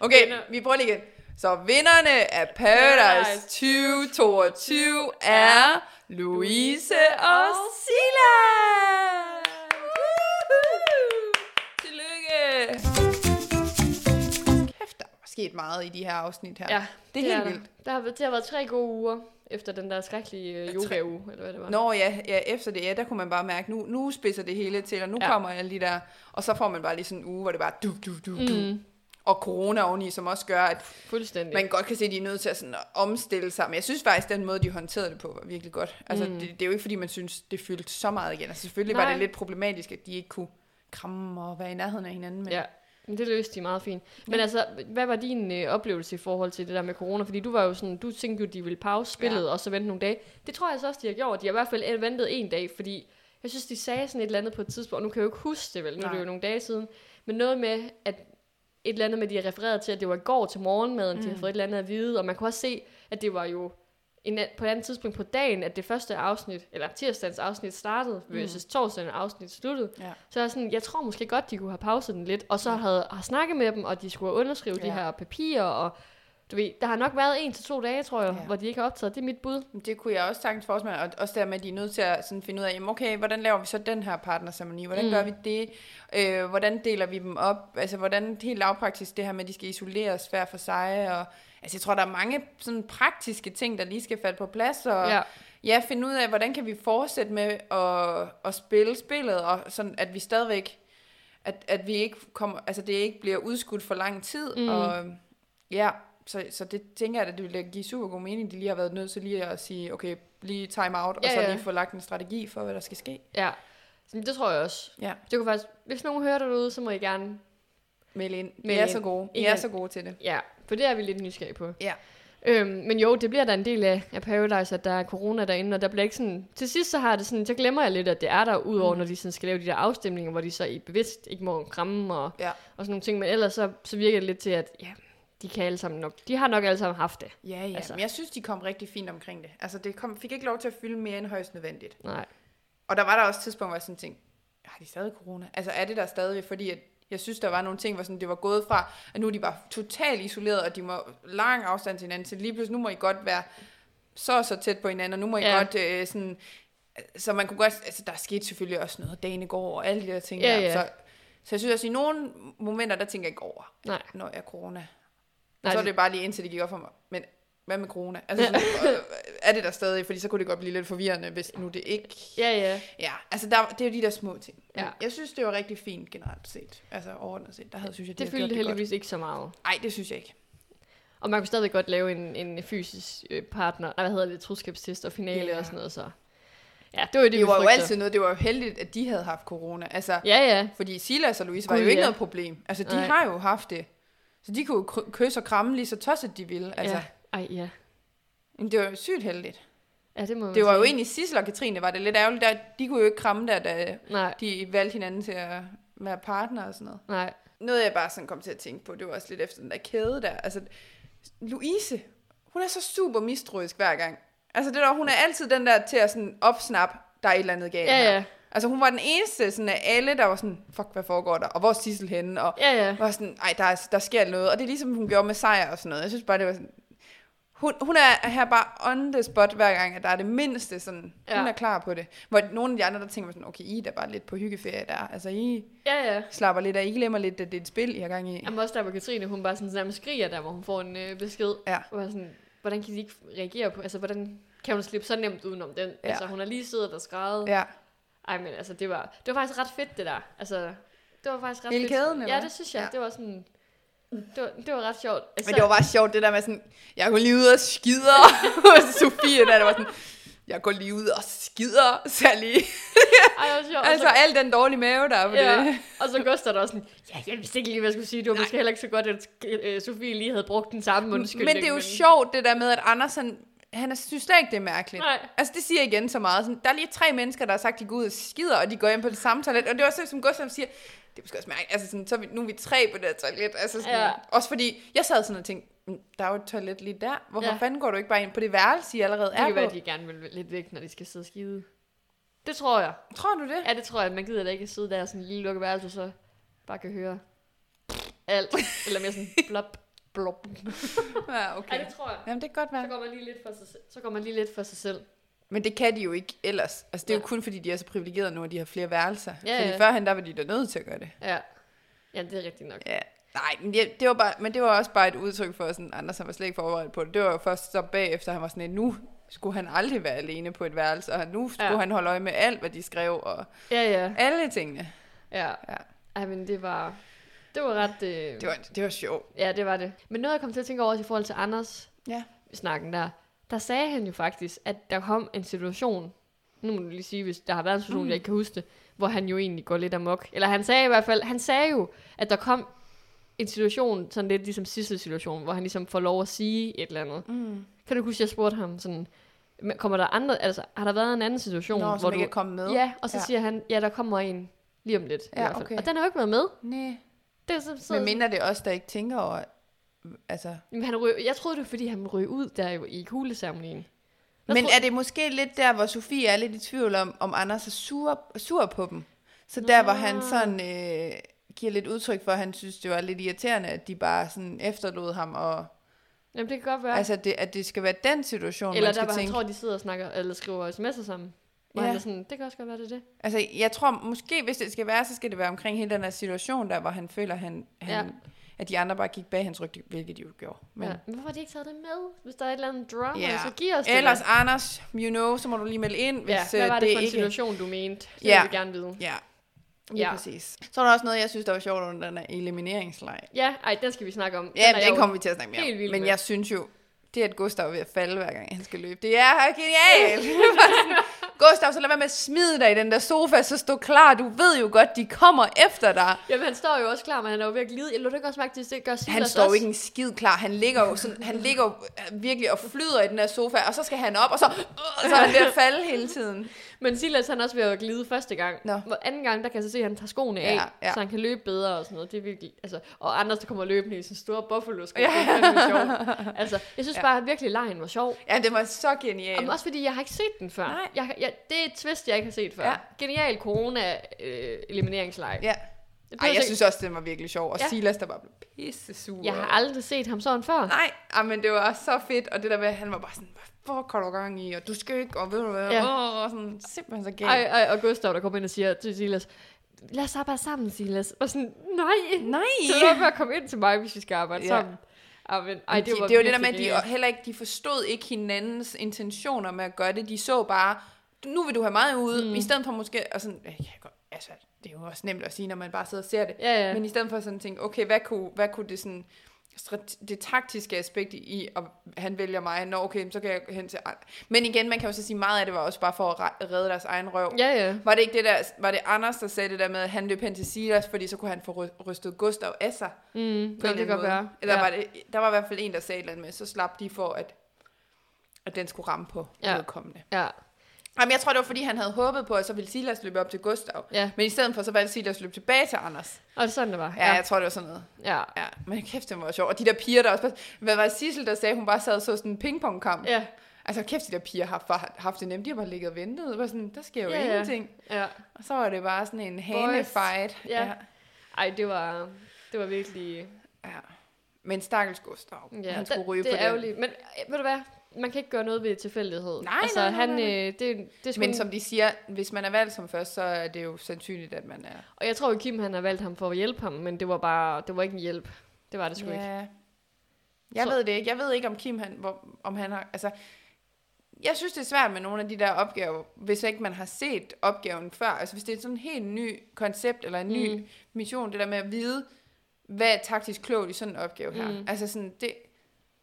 Okay, Vinder. vi prøver lige igen. Så vinderne af Paradise 2022 er Louise og Silas. Sket meget i de her afsnit her. Ja, det er helt der. vildt. Der har, været- det har været tre gode uger efter den der skrækkelige øh, yoga-uge, eller hvad det var. Nå ja, ja, efter det, ja, der kunne man bare mærke, nu, nu spidser det hele til, og nu Ja. kommer alle de der, og så får man bare lige sådan en uge, hvor det bare du, du, du, du. Mm, Og corona oveni, som også gør, at fuldstændig. man godt kan se, at de er nødt til at, sådan, omstille sig. Men jeg synes faktisk, at den måde, de håndterede det på, var virkelig godt. Altså, Mm. det, det, er jo ikke, fordi man synes, det fyldte så meget igen. Altså, selvfølgelig Nej. var det lidt problematisk, at de ikke kunne kramme og være i nærheden af hinanden. Men Ja, det løste de meget fint. Men altså, hvad var din øh, oplevelse i forhold til det der med corona? Fordi du var jo sådan, du tænkte jo, de ville pause spillet, ja. og så vente nogle dage. Det tror jeg så også, de har gjort. De har i hvert fald ventet en dag, fordi jeg synes, de sagde sådan et eller andet på et tidspunkt, og nu kan jeg jo ikke huske det vel, nu er det jo Nej. nogle dage siden, men noget med, at et eller andet med, de har refereret til, at det var i går til morgenmaden, mm. de har fået et eller andet at vide, og man kunne også se, at det var jo en, på et andet tidspunkt på dagen, at det første afsnit, eller tirsdagens afsnit startede, versus torsdagens afsnit sluttede. Ja. Så jeg, er sådan, jeg tror måske godt, de kunne have pauset den lidt, og så havde har snakket med dem, og de skulle underskrive ja. de her papirer, og du ved, der har nok været en til to dage, tror jeg, ja. Hvor de ikke har optaget. Det er mit bud. Men Det kunne jeg også sagtens forestille mig, og også der med, at de er nødt til at sådan finde ud af, jamen okay, hvordan laver vi så den her partnerceremoni? Hvordan Mm. mm. gør vi det? Øh, hvordan deler vi dem op? Altså, hvordan helt lavpraktisk det her med, at de skal isoleres hver for sig? Og, altså, jeg tror, der er mange sådan praktiske ting, der lige skal falde på plads, og Ja. ja, finde ud af, hvordan kan vi fortsætte med at, at spille spillet, og sådan, at vi stadigvæk, at, at vi ikke kommer, altså det ikke bliver udskudt for lang tid, Mm. og ja, så, så det tænker jeg, at det ville give super god mening, de lige har været nødt til lige at sige, okay, lige time out, og Ja, så ja. lige få lagt en strategi for, hvad der skal ske. Ja, det tror jeg også. Ja, Det kunne faktisk, hvis nogen hører derude, så må I gerne, meld ind. I Meld er ind. så gode. I Igen. er så gode til det. ja, for det er vi lidt nysgerrige på. Ja. Øhm, men jo, det bliver da en del af, af Paradise, at der er corona derinde, og der bliver ikke sådan... Til sidst så har det sådan, så glemmer jeg lidt, at det er der, udover mm. når de sådan skal lave de der afstemninger, hvor de så i bevidst ikke må kramme og, Ja. og sådan nogle ting. Men ellers så, så virker det lidt til, at ja, de kan alle sammen nok... De har nok alle sammen haft det. Ja, ja, Altså. men jeg synes, de kom rigtig fint omkring det. Altså, det kom, fik ikke lov til at fylde mere end højst nødvendigt. Nej. Og der var der også et tidspunkt, hvor jeg sådan tænkte, har de stadig corona? Altså er det der stadig, fordi at jeg synes, der var nogle ting, hvor sådan, det var gået fra, at nu er de bare totalt isoleret, og de må lang afstand til hinanden, til lige pludselig, nu må I godt være så og så tæt på hinanden, og nu må I Ja. godt øh, sådan, så man kunne godt, altså der skete selvfølgelig også noget dagen i går, og alle de der ting Ja, der, ja. Så, så jeg synes også, i nogle momenter, der tænker jeg ikke over, Nej. når jeg er corona. Nej, så er det- det bare lige indtil det gik op for mig. Men hvad med corona? Altså, sådan, øh, er det der stadig? Fordi så kunne det godt blive lidt forvirrende, hvis nu det ikke Ja, ja. Ja, altså der, det er jo de der små ting. Ja. Jeg synes, det var rigtig fint generelt set. Altså overordnet set. Der havde, synes jeg, de Det gjort fyldte det heldigvis ikke så meget. Nej, det synes jeg ikke. Og man kunne stadig godt lave en, en fysisk øh, partner, nej, hvad hedder det, troskabstest og finale Ja. og sådan noget, så... Ja, det var jo det, Det, det var jo altid noget, det var jo heldigt, at de havde haft corona. Altså, Ja, ja. fordi Silas og Louise var jo ikke ja. noget problem. Altså, de Nej. har jo haft det. Så de kunne jo kysse og kramme lige så tosset de ville. Altså, ja. Ej, ja. Men det var jo sygt heldigt. Ja, det må man Det var jo sige. egentlig Sissel og Katrine, var det lidt ærgerligt. Der, de kunne jo ikke kramme der, da Nej, de valgte hinanden til at være partner og sådan noget. nej. Noget, jeg bare sådan kom til at tænke på, det var også lidt efter den der kæde der. Altså, Louise, hun er så super mistroisk hver gang. Altså, det der, hun er altid den der til at sådan opsnappe, der er et eller andet galt Ja, her. ja. Altså, hun var den eneste sådan af alle, der var sådan, fuck, hvad foregår der? Og hvor er Sissel henne? Og Ja, ja. var sådan, ej, der, er, der sker noget. Og det er ligesom, hun gjorde med sejr og sådan noget. Jeg synes bare, det var sådan, Hun, hun er her bare on the spot hver gang, at der er det mindste sådan, ja. Hun er klar på det. Hvor nogle af de andre, der tænker sådan, okay, I er da bare lidt på hyggeferie der. Altså, I Ja, ja. slapper lidt af, I glemmer lidt, at det er et spil, I har gang i. Jamen også der, hvor Katrine, hun bare sådan nærmest skriger der, hvor hun får en øh, besked. Ja. Var sådan, hvordan kan de ikke reagere på, altså hvordan kan hun slippe så nemt udenom den? Ja. Altså hun har lige siddet og skrevet. Ja. Ej, men altså det var, det var faktisk ret fedt det der. Altså, det var faktisk ret Hele fedt. kæden, Ja, det synes jeg. Ja. Det var sådan, det var, det var ret sjovt. Altså, Men det var bare sjovt, det der med sådan, jeg går lige ud og skider. Sofie, der, der var sådan, jeg går lige ud og skider, særlig. Ej, det var sjovt. altså, så, al den dårlige mave der. For ja, det. og så Gustav der var sådan, ja, jeg vidste ikke lige, hvad jeg skulle sige. Det var måske heller ikke så godt, at øh, Sofie lige havde brugt den samme undskyldning. Men det er jo sjovt, det der med, at Anders, han, er- synes slet ikke, det er mærkeligt. Nej. Altså, det siger igen så meget. Sådan, der er lige tre mennesker, der har sagt, de går ud og skider, og de går ind på det samme toilet. Og det var så, som Gustav siger, det er måske også mærkeligt. Altså, sådan, så er vi, nu er vi tre på det her toilet. Altså, sådan, Ja. Også fordi, jeg sad sådan og tænkte, "Mm, der er jo et toilet lige der. Hvorfor Ja. fanden går du ikke bare ind på det værelse, I allerede Det er kan på? være, at de gerne vil lidt væk, når de skal sidde og skide. Det tror jeg. Tror du det? Ja, det tror jeg. Man gider da ikke sidde der sådan en lille lukket værelse, så bare kan høre alt. Eller mere sådan blop, blop. Ja, okay. Ja, det tror jeg. Jamen, det kan godt være. Så går man lige lidt for sig. Så går man lige lidt for sig selv. Men det kan de jo ikke ellers. Altså, det er jo Ja. kun fordi, de er så privilegerede nu, at de har flere værelser. Ja, fordi ja. førhen, der var de da nødt til at gøre det. Ja. Ja, det er rigtigt nok. Ja. Nej, men det, det var bare, men det var også bare et udtryk for, sådan, Anders han var slet ikke forberedt på det. Det var jo først så bagefter, han var sådan, at nu skulle han aldrig være alene på et værelse, og nu skulle Ja. han holde øje med alt, hvad de skrev, og Ja, ja. alle tingene. Ja. Ja. Ej, men det var... Det var ret... Øh... Det var, det var sjovt. Ja, det var det. Men noget, jeg kom til at tænke over også i forhold til Anders Ja. snakken der, der sagde han jo faktisk, at der kom en situation, nu må du lige sige, hvis der har været en situation, mm. jeg ikke kan huske det, hvor han jo egentlig går lidt amok. Eller han sagde i hvert fald, han sagde jo, at der kom en situation, sådan lidt ligesom sidste situation, hvor han ligesom får lov at sige et eller andet. Mm. Kan du huske, jeg spurgte ham sådan, "Men kommer der andre, altså har der været en anden situation, Nå, hvor du... ikke er kommet med. Ja, og så Ja. siger han, ja, der kommer en lige om lidt. i Ja, hvert fald. okay. Og den har jo ikke været med. Nej. Det er så, så, Men mindre det os, der ikke tænker over, altså... Men han ryg, jeg troede det var, fordi han ryg ud der jo i kugleceremonien. Jeg Men troede- er det måske lidt der, hvor Sofie er lidt i tvivl om, om Anders er sur, sur på dem? Så der, hvor han Nå. sådan øh, giver lidt udtryk for, at han synes, det var lidt irriterende, at de bare sådan efterlod ham, og Jamen, det kan godt være. altså, det, at det skal være den situation, Eller man der, hvor han tror, de sidder og snakker, eller skriver sms'er sammen. Hvor Ja. han er sådan, det kan også godt være, det det. Altså, jeg tror, måske hvis det skal være, så skal det være omkring hele den her situation, der, hvor han føler, han, han, Ja. At de andre bare gik bag hans ryg, hvilket de jo gjorde. Men, ja. Men hvorfor har de ikke taget det med? Hvis der er et eller andet drama, Ja. så giv os det. Ellers, da. Anders, you know, så må du lige melde ind, hvis ja, hvad øh, var det, det for en ikke... situation, du mente? Det Ja. vil vi gerne vide. Ja, Ja. præcis. Så er der også noget, jeg synes, der var sjovt under den her elimineringsleg. Ja, ej, den skal vi snakke om. Ja, den, jeg den kommer vi til at snakke mere om. Men med. jeg synes jo, det at Gustav er ved at falde hver gang han skal løbe, det er genialt. Gustav, så lad være med at smide dig i den der sofa, så stå klar. Du ved jo godt, de kommer efter dig. Jamen, han står jo også klar, men han er jo at glide. Jeg lå ikke også mærke til, det gør Silas Han står jo ikke en skid klar. Han ligger jo, sådan, han ligger jo virkelig og flyder i den der sofa, og så skal han op, og så, øh, så er han ved at falde hele tiden. Men Silas, han er også ved at glide første gang. Nå. Hvor anden gang, der kan jeg så se, at han tager skoene af, Ja, ja. så han kan løbe bedre og sådan noget. Det er virkelig, altså, og Anders, der kommer løbende i sin store buffalo sko. Ja. Det er sjovt. Altså, jeg synes Ja. bare, at virkelig lejen var sjov. Ja, det var så genialt. Jamen, også fordi, jeg har ikke set den før. Nej. Jeg, jeg, det er et twist, jeg ikke har set før. Ja. Genial corona-elimineringsleg. Ja. Ej, jeg synes også, den var virkelig sjov. Og Ja. Silas, der bare blev pisse sur. Jeg har aldrig set ham sådan før. Nej, ah, men det var så fedt, og det der med, at han var bare sådan, fuck har du gang i, og du skal ikke, og ved du hvad, Ja. ja. og sådan simpelthen så galt. Ej, ej, og Gustav, der kommer ind og siger til Silas, lad os arbejde sammen, Silas. Og sådan, nej, Nej. så lad være at komme ind til mig, hvis vi skal arbejde Ja. sammen. Ej, men, ej, det, det, var det er jo det der med, at de heller ikke, de forstod ikke hinandens intentioner med at gøre det. De så bare, nu vil du have mig ud, mm. I stedet for måske, og sådan, ja, godt- altså, det er jo også nemt at sige, når man bare sidder og ser det. Ja, ja. Men i stedet for sådan at tænke, okay, hvad kunne, hvad kunne det sådan, det taktiske aspekt i, at han vælger mig, nå okay, så kan jeg hen til. Men igen, man kan jo så sige, meget af det var også bare for at re- redde deres egen røv. Ja, ja. Var det ikke det der, var det Anders, der sagde det der med, at han løb hen til Silas, fordi så kunne han få ry- rystet Gustav af sig? Mm, på det kan godt være. Eller ja. var det, der var i hvert fald en, der sagde et eller andet med, så slap de for, at, at den skulle ramme på Ja. vedkommende. Ja, Jamen, jeg tror, det var, fordi han havde håbet på, at så ville Silas løbe op til Gustav. ja. Men i stedet for, så valgte Silas løbe tilbage til Anders. Og det er sådan, det var. Ja, ja, jeg tror, det var sådan noget. ja. Ja, men kæft, det var sjovt. Og de der piger, der også bare... Hvad var det Sissel, der sagde, hun bare sad og så sådan en pingpongkamp? Ja, Altså, kæft, de der piger har haft det nemt. De har bare ligget og ventet. Det var sådan, der sker jo Ja, ingenting. ja. Og så var det bare sådan en hanefight. Ja. ja. Ej, det var, det var virkelig... Ja. Men stakkels Gustav, Ja, han skulle det, ryge det på er den. Men øh, ved du hvad? Man kan ikke gøre noget ved tilfældighed. Nej, altså, nej, nej, han, nej. Øh, det, det er sgu Men en- som de siger, hvis man er valgt som først, så er det jo sandsynligt, at man er... Og jeg tror jo, Kim han har valgt ham for at hjælpe ham, men det var bare, det var ikke en hjælp. Det var det sgu ikke. Ja. Jeg Så- ved det ikke. Jeg ved ikke, om Kim, han, hvor, om han har... Altså, jeg synes, det er svært med nogle af de der opgaver, hvis ikke man har set opgaven før. Altså, hvis det er sådan en helt ny koncept, eller en ny Mm. mission, det der med at vide, hvad er taktisk klogt i sådan en opgave her. Mm. Altså sådan, det...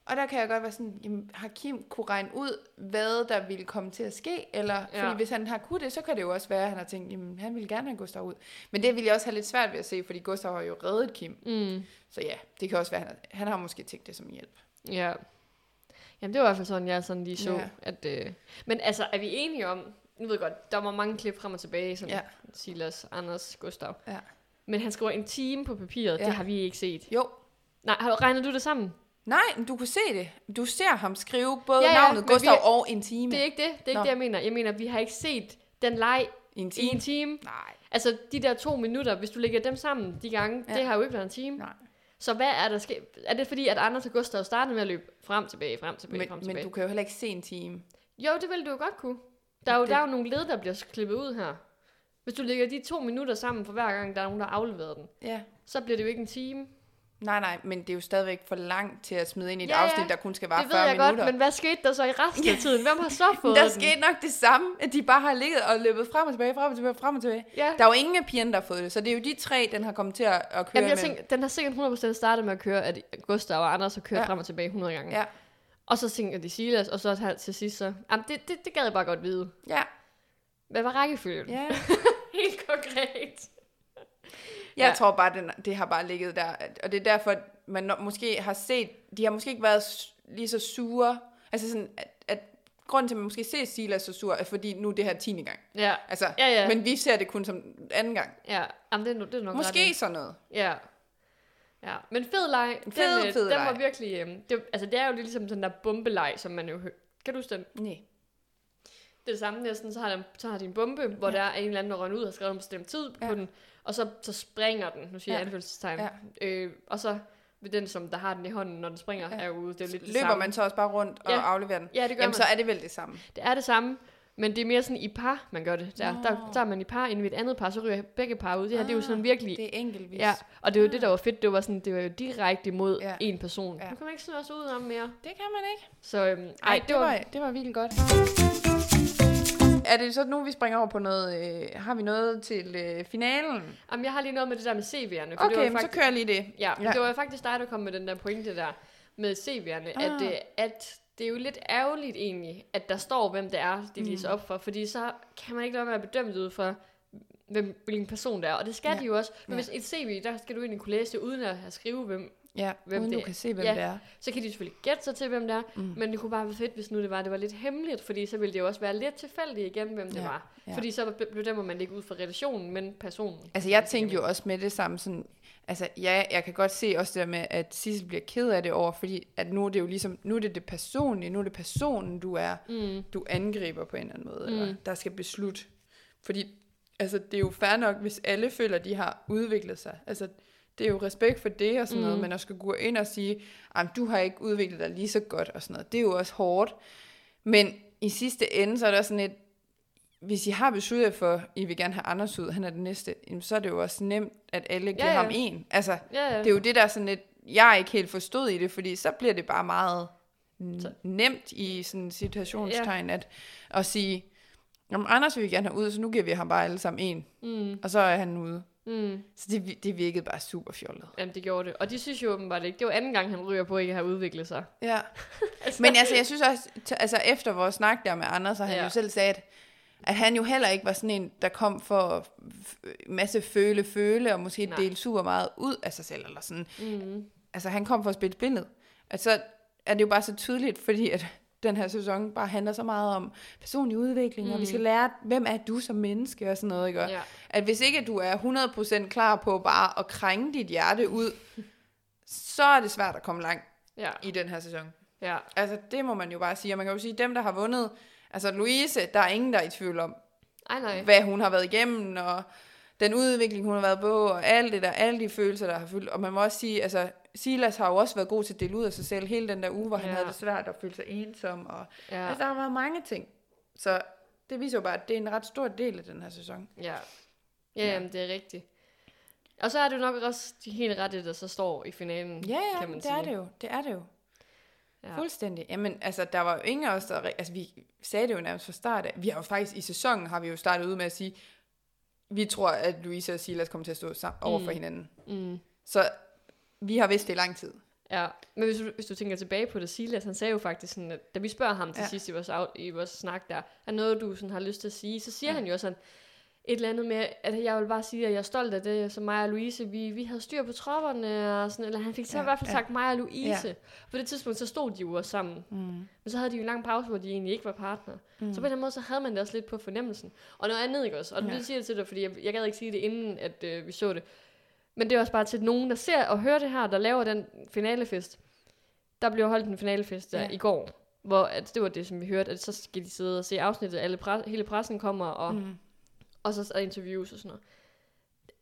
Og der kan jeg godt være sådan, jamen, har Kim kunne regne ud, hvad der ville komme til at ske? Eller, Ja. fordi hvis han har kunnet det, så kan det jo også være, at han har tænkt, jamen, han ville gerne have Gustav ud. Men det ville jeg også have lidt svært ved at se, fordi Gustav har jo reddet Kim. Mm. Så ja, det kan også være, han har, han har måske tænkt det som hjælp. Ja. Jamen, det var i hvert fald sådan, jeg sådan lige så. Ja. At, øh... Men altså, er vi enige om... Nu ved jeg godt, der var mange klip frem og tilbage, Ja. ja. Silas, Anders, Gustav. Ja. Men han skriver en time på papiret, Ja. det har vi ikke set. Jo. Nej, har, regner du det sammen? Nej, men du kunne se det. Du ser ham skrive både Ja, ja, navnet Gustav vi- og en time. Det er ikke det. Det er ikke Nå. det, jeg mener. Jeg mener, vi har ikke set den leg I en i time? en time. Nej. Altså, de der to minutter, hvis du lægger dem sammen de gange, Ja. det har jo ikke været en time. Nej. Så hvad er der sket? Er det fordi, at Anders og Gustav startede med at løbe frem tilbage, frem tilbage, frem Men, tilbage? men du kan jo heller ikke se en time. Jo, det ville du jo godt kunne. Der er jo, Det- der er jo nogle led, der bliver klippet ud her. Hvis du lægger de to minutter sammen for hver gang, der er nogen, der har afleveret den, Ja. så bliver det jo ikke en time. Nej, nej, men det er jo stadigvæk for langt til at smide ind i et Ja, afsnit, der kun skal vare det ved 40 jeg minutter. godt, men hvad skete der så i resten af tiden? Hvem har så fået der den? skete nok det samme, at de bare har ligget og løbet frem og tilbage, frem og tilbage, frem og tilbage. Ja. Der er jo ingen af pigerne, der har fået det, så det er jo de tre, den har kommet til at, at køre Jamen, jeg tænker, den har sikkert 100% startet med at køre, at Gustav og Anders har kørt Ja. frem og tilbage 100 gange. Ja, Og så tænker de Silas, og så til sidst så... Jamen, det, det, det gad jeg bare godt vide. ja, Hvad var rækkefølgen? ja. Helt konkret. Jeg Ja. tror bare, den, det har bare ligget der. Og det er derfor, man måske har set, de har måske ikke været lige så sure. Altså sådan, at, at grunden til, at man måske ser Silas så sur, er fordi nu er det her tiende gang. Ja, Altså, Ja, ja. Men vi ser det kun som anden gang. ja. Jamen, det er, det er nok ret Måske i. sådan noget. Ja. Ja, men fed leg. Fed, den, øh, fed den leg. var virkelig... Øh, det, altså, det er jo ligesom den der bombeleg, som man jo hører. Kan du huske den? Nej. Det er det samme næsten. Så har, den, så har de en bombe, hvor Ja. der er en eller anden, der rønner ud og har skrevet en bestemt tid Ja. på den. Og så, så springer den, nu siger Ja. jeg anfølgelsestegn. Ja. Øh, og så vil den, som der har den i hånden, når den springer, Ja. er ude. Det er lidt det Løber samme. man så også bare rundt og Ja. afleverer den? Ja, det gør Jamen, man. så er det vel det samme. Det er det samme, men det er mere sådan i par, man gør det. Der, Nå. der, der er man i par, inden ved et andet par, så ryger begge par ud. Det her, det er jo sådan virkelig... Det er enkeltvis. Ja, og det er jo det, der var fedt. Det var, sådan, det var jo direkte imod Ja. en person. Ja. Nu kan man ikke snøre sig ud om mere. Det kan man ikke. Så øhm, ej, Ej, det var, det var virkelig godt. Er det så nu, vi springer over på noget... Øh, har vi noget til øh, finalen? Jamen, jeg har lige noget med det der med CV'erne. For Okay, det var men så faktisk, kører jeg lige det. ja, Ja. det var faktisk dig, der kom med den der pointe der med CV'erne. Ah. At, at det er jo lidt ærgerligt egentlig, at der står, hvem det er, de læser Mm. op for. Fordi så kan man ikke lade være med at bedømme det ud fra, hvem, hvilken person det er. Og det skal Ja. de jo også. Men Ja. hvis et CV, der skal du egentlig kunne læse det, uden at skrive, hvem, Ja, Hvem uden det du er. kan se, hvem Ja. det er. så kan de selvfølgelig gætte sig til, hvem det er. Mm. Men det kunne bare være fedt, hvis nu det var, det var lidt hemmeligt, fordi så ville det jo også være lidt tilfældigt igen, hvem det Ja, var. ja. Fordi så bedømmer man det ikke ud fra relationen, men personen. Altså, jeg tænkte jo også med det samme sådan... Altså, ja, jeg kan godt se også det der med, at Sissel bliver ked af det over, fordi at nu er det jo ligesom, nu er det det personlige, nu er det personen, du er, Mm. du angriber på en eller anden måde, mm. eller der skal beslutte. Fordi, altså, det er jo fair nok, hvis alle føler, at de har udviklet sig. Altså, det er jo respekt for det og sådan mm. noget, men at skulle gå ind og sige, du har ikke udviklet dig lige så godt og sådan noget, det er jo også hårdt. Men i sidste ende, så er der sådan et, hvis I har besluttet for, at I vil gerne have Anders ud, han er den næste, jamen, så er det jo også nemt, at alle giver Ja, ja. ham en. Altså, Ja, ja. det er jo det, der er sådan lidt, jeg er ikke helt forstået i det, fordi så bliver det bare meget Så- nemt i sådan en situationstegn, at, at sige, Jamen, Anders vil vi gerne have ud, så nu giver vi ham bare alle sammen en, Mm. og så er han ude. Mm. Så det, det virkede bare super fjollet. Jamen, det gjorde det. Og de synes jo åbenbart ikke. Det var anden gang, han ryger på ikke at have udviklet sig. Ja. Men altså, jeg synes også, t- altså efter vores snak der med Anders, så han ja. Jo selv sagde, at, at han jo heller ikke var sådan en, der kom for f- masse føle, føle, og måske Nej. dele super meget ud af sig selv, eller sådan. Mm. Altså, han kom for at spille spillet. Og så er det jo bare så tydeligt, fordi at den her sæson bare handler så meget om personlig udvikling, mm. og vi skal lære, hvem er du som menneske, og sådan noget, ikke? Ja. At hvis ikke du er 100% klar på bare at krænge dit hjerte ud, så er det svært at komme langt Ja. i den her sæson. Ja. Altså, det må man jo bare sige. Og man kan jo sige, dem, der har vundet... Altså, Louise, der er ingen, der er i tvivl om, Ej, nej. hvad hun har været igennem, og den udvikling, hun har været på, og alt det der, alle de følelser, der har fyldt. Og man må også sige, altså, Silas har jo også været god til at dele ud af sig selv hele den der uge, hvor ja. han havde det svært at føle sig ensom. Og, ja. Altså, der har været mange ting. Så det viser jo bare, at det er en ret stor del af den her sæson. ja. Ja, Ja. jamen, det er rigtigt. Og så er det jo nok også de helt rette, der så står i finalen, Ja, ja, kan man det sige. er det jo. Det er det jo. Ja. Fuldstændig. Jamen, altså, der var jo ingen af os, der... Altså, vi sagde det jo nærmest fra start af. Vi har jo faktisk i sæsonen, har vi jo startet ud med at sige, vi tror, at Louise og Silas kommer til at stå sammen over for Mm. hinanden. Mm. Så vi har vidst det i lang tid. Ja, men hvis du, hvis du tænker tilbage på det, Silas, han sagde jo faktisk sådan, at da vi spørger ham til Ja. sidst i vores, i vores snak der, er noget, du sådan har lyst til at sige, så siger Ja. ja. han jo sådan, et eller andet med, at jeg vil bare sige, at jeg er stolt af det, som mig og Louise, vi, vi havde styr på tropperne, og sådan, eller han fik så Ja, i hvert fald ja. sagt mig og Louise. Ja. På det tidspunkt, så stod de jo også sammen. Mm. Men så havde de jo en lang pause, hvor de egentlig ikke var partner. Mm. Så på den måde, så havde man det også lidt på fornemmelsen. Og noget andet, ikke også? Og Ja. ja. det siger jeg til dig, fordi jeg, jeg gad ikke sige det, inden at øh, vi så det. Men det er også bare til nogen, der ser og hører det her, der laver den finalefest. Der blev holdt en finalefest der ja. i går, hvor at det var det, som vi hørte, at så skal de sidde og se afsnittet, alle pre- hele pressen kommer, og, mm. Og så er interviews og sådan noget.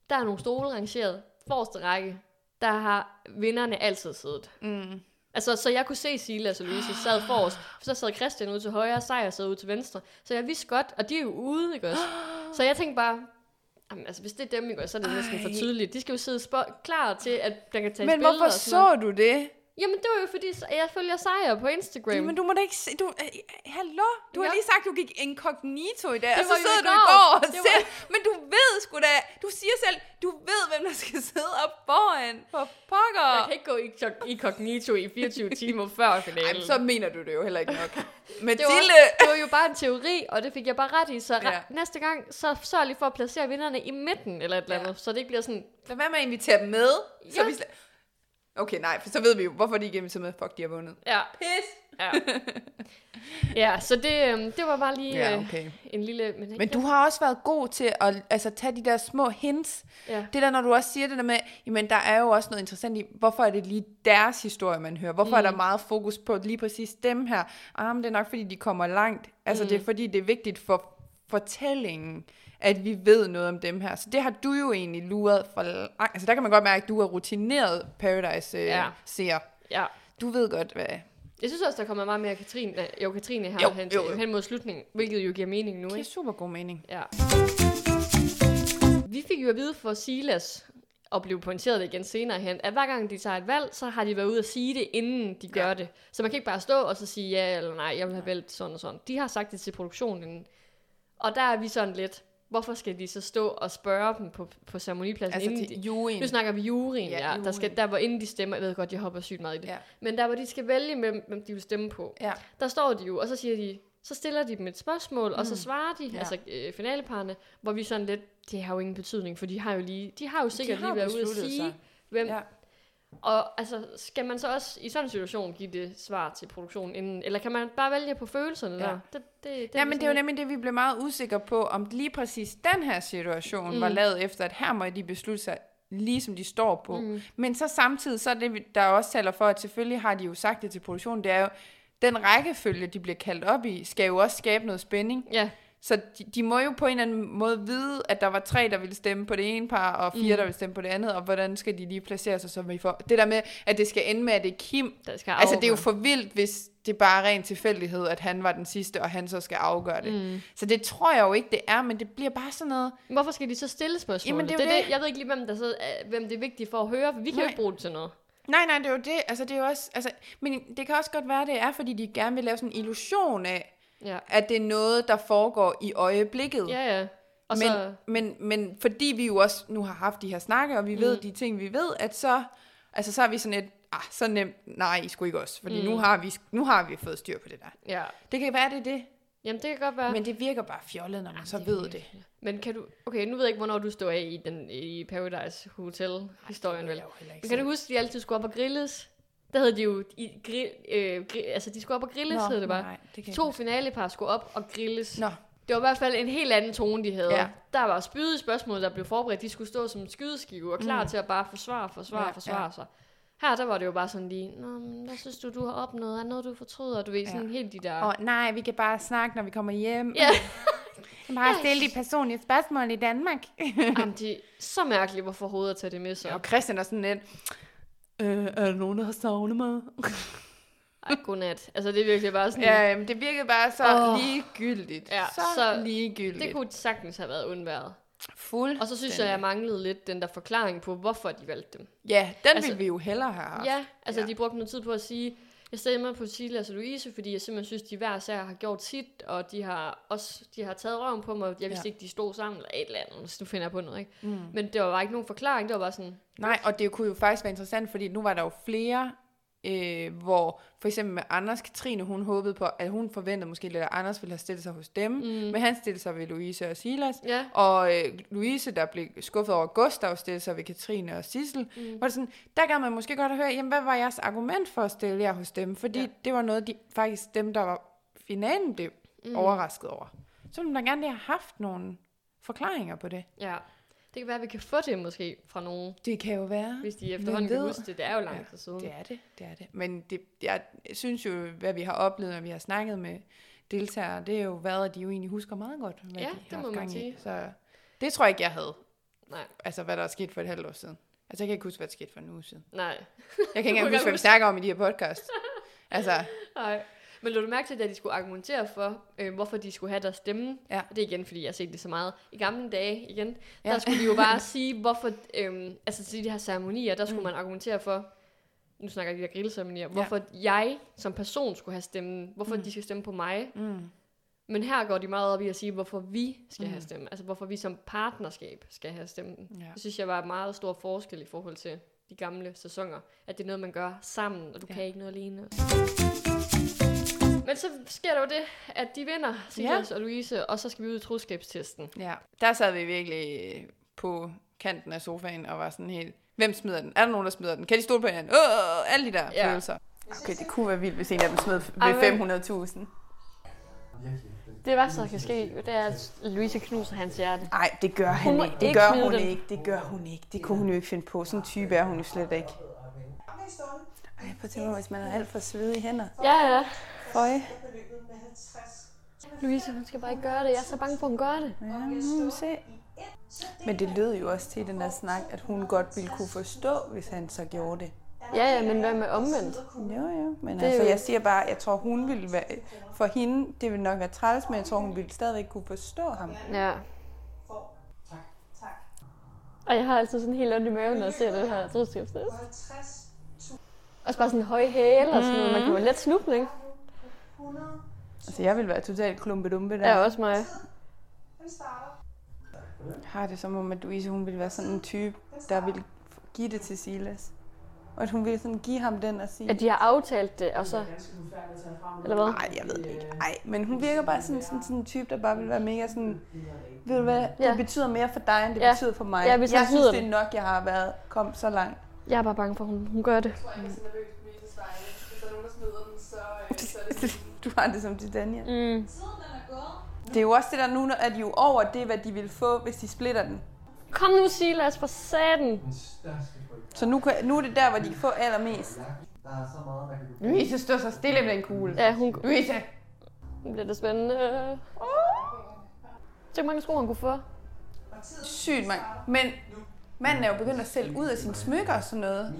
Der er nogle stole rangeret, forreste række, der har vinderne altid siddet. Mm. Altså, så jeg kunne se Silas og Louise sad forrest, for så sad Christian ud til højre, og Sejr sad ud til venstre. Så jeg vidste godt, og de er jo ude, ikke også? Så jeg tænkte bare, jamen, altså, hvis det er dem, ikke også, så er det næsten for Ej. tydeligt. De skal jo sidde klar til, at der kan tage Men hvorfor og så du det? Jamen, det var jo fordi, jeg følger Sejr på Instagram. Men du må da ikke se... Du, øh, hallo? Du har Ja. lige sagt, du gik incognito i dag, Det og så var sidder du i går. og Det ser... Men du ved sgu da... Du siger selv, du ved, hvem der skal sidde op foran. For pokker. Jeg kan ikke gå i, i cognito i 24 timer før finalen. Ej, men så mener du det jo heller ikke nok. det, var, Mathilde... det var jo bare en teori, og det fik jeg bare ret i. Så Ja. ja. næste gang, så sørg lige for at placere vinderne i midten, eller et eller Ja. andet, så det ikke bliver sådan, Lad være med at invitere dem med. Så Ja. vi sla- Okay, nej, for så ved vi jo, hvorfor de ikke er inviteret med. Fuck, de har vundet. ja, Pis! Ja, ja så det, øhm, det var bare lige Ja, ja, okay. en lille... Men, Men du har også været god til at altså, tage de der små hints. Ja, Det der, når du også siger det der med, jamen der er jo også noget interessant i, hvorfor er det lige deres historie, man hører? Hvorfor mm. er der meget fokus på lige præcis dem her? Ah, men det er nok, fordi de kommer langt. Altså, mm. det er fordi, det er vigtigt for fortællingen, at vi ved noget om dem her. Så det har du jo egentlig luret for lang... Altså, der kan man godt mærke, at du er rutineret Paradise-seer. Ja. ja. Du ved godt, hvad... Jeg synes også, der kommer meget mere Katrine, øh, jo, Katrine her Jo, hen, jo, til, jo. hen mod slutningen, hvilket jo giver mening nu, Det er super god mening. Ja. Vi fik jo at vide for Silas, og blev pointeret igen senere hen, at hver gang de tager et valg, så har de været ude at sige det, inden de gør Ja. det. Så man kan ikke bare stå og så sige ja eller nej, jeg vil have valgt sådan og sådan. De har sagt det til produktionen. Og der er vi sådan lidt, hvorfor skal de så stå og spørge dem på, på ceremonipladsen, Altså inden til de... juryen. Nu snakker vi juryen, Ja, ja. ja der, juryen. skal, der hvor inden de stemmer, jeg ved godt, jeg hopper sygt meget i det. Ja. Men der hvor de skal vælge, hvem, hvem de vil stemme på, Ja. der står de jo, og så siger de, så stiller de dem et spørgsmål, mm. og så svarer de, Ja. altså øh, finaleparerne, hvor vi sådan lidt, det har jo ingen betydning, for de har jo lige, de har jo sikkert har lige været ude at sige, sig. hvem, Ja. Og altså, skal man så også i sådan en situation give det svar til produktionen inden, eller kan man bare vælge på følelserne Ja. der? Det, det, det Ja, er men det er jo nemlig det, vi blev meget usikre på, om lige præcis den her situation mm. var lavet efter, at her må de beslutte sig lige som de står på. Mm. Men så samtidig, så er det, der også taler for, at selvfølgelig har de jo sagt det til produktionen, det er jo, den rækkefølge, de bliver kaldt op i, skal jo også skabe noget spænding. Ja, Så de, de må jo på en eller anden måde vide, at der var tre, der ville stemme på det ene par, og fire, mm. Der ville stemme på det andet, og hvordan skal de lige placere sig, så vi får... Det der med, at det skal ende med, at det er Kim. der skal Altså, det er jo afgøre. for vildt, hvis det bare er ren tilfældighed, at han var den sidste, og han så skal afgøre det. Mm. Så det tror jeg jo ikke, det er, men det bliver bare sådan noget... Hvorfor skal de så stille spørgsmål? Jamen, det er det, det, det. Jeg ved ikke lige, hvem, der så, hvem det er vigtigt for at høre, for vi kan Nej. jo ikke bruge det til noget. Nej, nej, det er jo det. Altså, det er jo også... Altså, men det kan også godt være, det er, fordi de gerne vil lave sådan en illusion af, Ja, at det er noget, der foregår i øjeblikket. ja. ja. Og men, så, men, men fordi vi jo også nu har haft de her snakke, og vi mm. ved de ting, vi ved, at så, altså, så er vi sådan et, ah, så nemt, nej, I skulle ikke også, fordi mm. Nu, har vi, nu har vi fået styr på det der. ja. Det kan være, det er det, Jamen, det kan godt være. men det virker bare fjollet, når man så det ved virker- det. Men kan du... Okay, nu ved jeg ikke, hvornår du står af i, den, i Paradise Hotel-historien, vel? Men kan du huske, at de altid skulle op og grilles? Der havde de jo... I, grill, øh, gri, altså, de skulle op og grilles, Nå, hed det bare. Nej, det kan To finalepar skulle op og grilles. Nå, Det var i hvert fald en helt anden tone, de havde. Ja. Der var spydige spørgsmål, der blev forberedt. De skulle stå som skydeskive og klar Mm. til at bare forsvare, forsvare, Ja, ja, forsvare ja. ja. sig. Her, der var det jo bare sådan lige, Nå, men hvad synes du, du har opnået? Er noget, du fortryder? Du ved, sådan Ja. helt de der... og nej, vi kan bare snakke, når vi kommer hjem. Ja. Bare stille de personlige spørgsmål i Danmark. Jamen, det er så mærkeligt, hvorfor overhovedet at tage det med så. og Christian er sådan lidt, øh, er der nogen, der har savnet mig? Ej, godnat. Altså, det er virkelig bare sådan... Ja, men det virkede bare så oh. ligegyldigt. Ja, så, så ligegyldigt. Det kunne sagtens have været undværet. Fuld. Og så synes jeg, jeg manglede lidt den der forklaring på, hvorfor de valgte dem. Ja, den Altså- ville vi jo hellere have haft. Ja, altså ja. de brugte noget tid på at sige, jeg stemmer på Silas og Louise, fordi jeg simpelthen synes, de hver sær har gjort sit, og de har også de har taget røven på mig, jeg vidste Ja. ikke, de stod sammen, eller et eller andet, nu finder jeg på noget, ikke? Mm. Men det var bare ikke nogen forklaring, det var bare sådan, Nej, og det kunne jo faktisk være interessant, fordi nu var der jo flere, øh, hvor for eksempel med Anders Katrine, hun håbede på, at hun forventede måske lidt, at Anders ville have stillet sig hos dem, mm. men han stillede sig ved Louise og Silas. ja, Og øh, Louise, der blev skuffet over Gustav, stillede sig ved Katrine og Sissel. Mm. Var det sådan, der kan man måske godt høre, jamen, hvad var jeres argument for at stille jer hos dem? Fordi Ja. ja. det var noget, de, faktisk dem, der var finalen, blev mm. overrasket over. Så ville man da gerne lige have haft nogle forklaringer på det. ja. Det kan være, at vi kan få det måske fra nogen, Det kan jo være. hvis de efterhånden kan huske det. Det er jo lang Ja, tid siden. Det er det, det er det. Men det, jeg synes jo, hvad vi har oplevet, når vi har snakket med deltagere, det er jo været, at de jo egentlig husker meget godt, hvad Ja, de det har må man gang i. sige. Så det tror jeg ikke, jeg havde. Nej, Altså, hvad der er sket for et halvt år siden. Altså, jeg kan ikke huske, hvad der skete for en uge siden. nej, Jeg kan ikke engang huske, hvad vi snakker om i de her podcast. Altså, nej. Men lå du mærke til, at de skulle argumentere for, øh, hvorfor de skulle have deres stemme? Ja. Det er igen, fordi jeg har set det så meget. I gamle dage, igen, Ja. der skulle de jo bare sige, hvorfor, øh, altså til de her ceremonier, der skulle mm. man argumentere for, nu snakker jeg de der grillceremonier, hvorfor jeg som person skulle have stemmen, hvorfor mm. de skal stemme på mig. mm, Men her går de meget op i at sige, hvorfor vi skal mm. have stemmen. Altså hvorfor vi som partnerskab skal have stemmen. Ja. Det synes jeg var en meget stor forskel i forhold til de gamle sæsoner. At det er noget, man gør sammen, og du ja. kan ikke noget alene. Men så sker der jo det, at de vinder, Silas ja. og Louise, og så skal vi ud i troskabstesten. ja. Der sad vi virkelig på kanten af sofaen og var sådan helt, hvem smider den? Er der nogen, der smider den? Kan de stole på hinanden? Øh, alle de der Ja. følelser. Okay, det kunne være vildt, hvis en af dem smed ved men- 500.000. Det værste, der kan ske, det er, at Louise knuser hans hjerte. Nej, det gør han Hun ikke. Det gør hun ikke. Det gør hun ikke. Det kunne hun jo ikke finde på. Sådan en type er hun jo slet ikke. Ej, prøv at tænke mig, hvis man er alt for svedige hænder. Ja, ja. Føj. Louise, hun skal bare ikke gøre det. Jeg er så bange for, at hun gør det. Ja, nu vi se. Men det lød jo også til den der snak, at hun godt ville kunne forstå, hvis han så gjorde det. Ja, ja, men hvad med omvendt? Jo, jo. Men Det altså, jo- jeg siger bare, jeg tror, hun ville være... For hende, det ville nok være træls, men jeg tror, hun ville stadigvæk kunne forstå ham. Ja. Og jeg har altid sådan helt ondt i maven, når jeg ser det her troskabstest. Også bare sådan høje hæle og sådan noget. Man kan jo let snuble, ikke? Altså, jeg ville være totalt klumpedumpe der. Ja, også mig. har det som om, at Louise, hun ville være sådan en type, der ville give det til Silas. Og at hun ville sådan give ham den og sige... At de har aftalt det, og så... Eller hvad? Nej, jeg ved det ikke. Ej, men hun virker bare sådan, sådan, sådan en type, der bare vil være mega sådan... Ved du hvad, det Ja. betyder mere for dig, end det Ja. betyder for mig. Ja, hvis jeg synes, det er den. nok, jeg har været kom så langt. Jeg er bare bange for, at hun, hun gør det. Du har det som Titania. Mm. Det er jo også det der nu, at de er jo over det, hvad de vil få, hvis de splitter den. Kom nu, Silas, for satan. Så nu, kan, nu er det der, hvor de kan få allermest. Er Louise, stå så stille med den kugle. Ja, hun, Louise! nu bliver det spændende. Tænk, hvor mange sko han kunne få. Sygt, mand. Men manden er jo begyndt at sælge ud af sine smykker og sådan noget.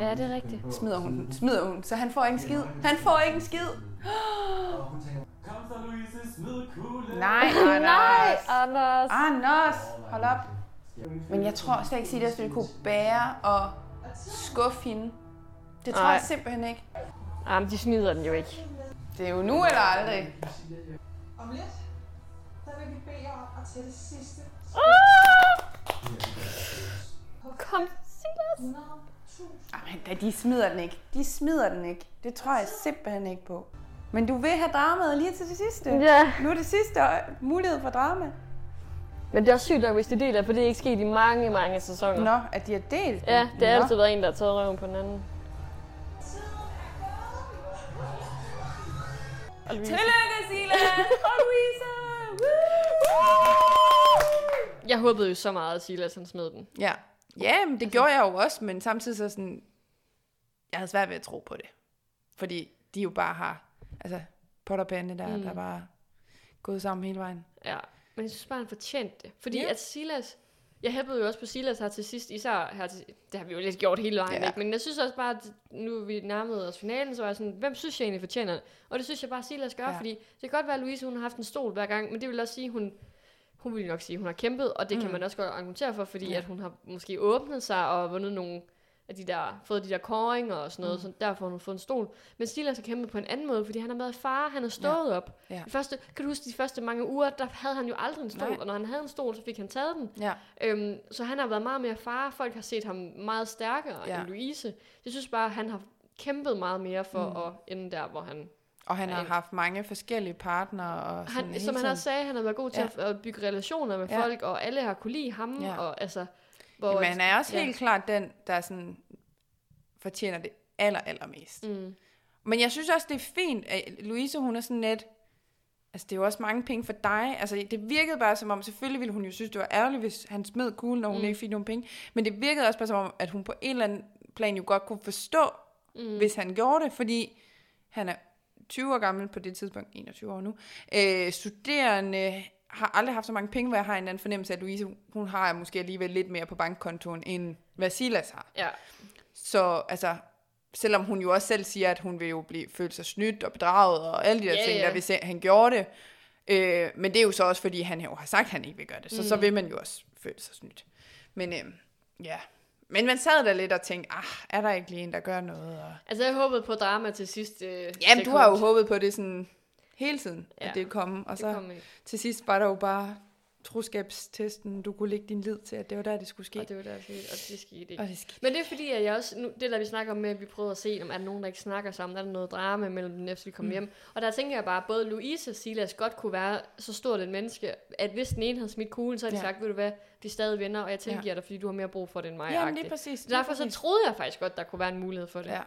Ja, det er rigtigt. Smider hun? Smider hun? Så han får ikke en skid. Han får ikke en skid. smid kuglen. Nej, Nej, Anders. Anders. Anders, hold op. Men jeg tror slet ikke, at ville kunne bære og skuffe hende. Det tror Nej. jeg simpelthen ikke. Jamen, de smider den jo ikke. Det er jo nu eller aldrig. Om lidt, der vil vi bede jer om at tælle sidste Kom, Silas. 100.000. Jamen, da de smider den ikke. De smider den ikke. Det tror jeg simpelthen ikke på. Men du vil have dramaet lige til det sidste. Ja. Nu er det sidste mulighed for drama. Men det er også sygt nok, hvis de deler, for det er ikke sket i mange, mange sæsoner. Nå, at de har delt Ja, den. det har altid været en, der har taget røven på den anden. Tillykke, Silas og Louise! Jeg håbede jo så meget, at Silas han smed den. Ja, ja men det altså. gjorde jeg jo også, men samtidig så sådan, jeg havde svært ved at tro på det. Fordi de jo bare har, altså, pot og pande der, mm. der bare gået sammen hele vejen. Ja. Men jeg synes bare, han fortjente det. Fordi Ja. at Silas... Jeg hæppede jo også på Silas her til sidst, især her til... Det har vi jo lidt gjort hele vejen, Ja. ikke? Men jeg synes også bare, at nu vi nærmede os finalen, så var jeg sådan, hvem synes jeg egentlig fortjener det? Og det synes jeg bare, Silas gør, Ja. fordi det kan godt være, at Louise hun har haft en stol hver gang, men det vil også sige, hun hun vil nok sige, at hun har kæmpet, og det mm. kan man også godt argumentere for, fordi ja. at hun har måske åbnet sig og vundet nogle af de der, fået de der koringer og sådan noget, mm. så derfor har hun fået en stol. Men Stilas har kæmpet på en anden måde, fordi han har været far, han har stået ja. op. Ja. De første, kan du huske de første mange uger, der havde han jo aldrig en stol, Nej. og når han havde en stol, så fik han taget den. Ja. Øhm, så han har været meget mere far, folk har set ham meget stærkere Ja. end Louise. Jeg synes bare, at han har kæmpet meget mere for mm. at ende der, hvor han Og han har haft mange forskellige partnere. Og sådan han, som han også sagde, han har været god til Ja. at, bygge relationer med Ja. folk, og alle har kunne lide ham, ja. og altså... Hvor, Jamen, han er også ja. helt klart den, der sådan fortjener det aller, allermest. Mm. Men jeg synes også, det er fint, at Louise, hun er sådan lidt... Altså, det er jo også mange penge for dig. Altså, det virkede bare som om, selvfølgelig ville hun jo synes, det var ærgerligt, hvis han smed kuglen, og hun. Mm. ikke fik nogen penge. Men det virkede også bare som om, at hun på en eller anden plan jo godt kunne forstå, mm. hvis han gjorde det, fordi han er 20 år gammel på det tidspunkt, 21 år nu. Øh, studerende har aldrig haft så mange penge, hvor jeg har en eller anden fornemmelse af, at Louise, hun har måske alligevel lidt mere på bankkontoen, end hvad Silas har. Ja. Så altså, selvom hun jo også selv siger, at hun vil jo blive, føle sig snydt og bedraget og alle de der Ja, ting, ja. der hvis han gjorde det. Øh, men det er jo så også, fordi han jo har sagt, at han ikke vil gøre det. Så mm. så vil man jo også føle sig snydt. Men øh, ja, men man sad der lidt og tænkte, ah, er der ikke lige en, der gør noget? Og... Altså, jeg håbede på drama til sidst. Øh, Jamen, sekund. du har jo håbet på det sådan hele tiden, ja. At det komme. Og Det så kom ikke. til sidst var der jo bare troskabstesten, du kunne lægge din lid til, at det var der, det skulle ske. Og det var der, skete, og det skete ikke. Og det skete. Men det er fordi, at jeg også, nu, det der vi snakker om med, at vi prøvede at se, om er der nogen, der ikke snakker sammen, er der noget drama mellem dem, efter de kom mm. hjem. Og der tænker jeg bare, at både Louise og Silas godt kunne være så stort et menneske, at hvis den ene havde smidt kuglen, så havde de Ja. sagt, ved du hvad, vi er stadig venner, og jeg tilgiver Ja. dig, fordi du har mere brug for det end mig. Jamen, lige præcis. Så lige derfor så præcis. troede jeg faktisk godt, der kunne være en mulighed for det. Ja.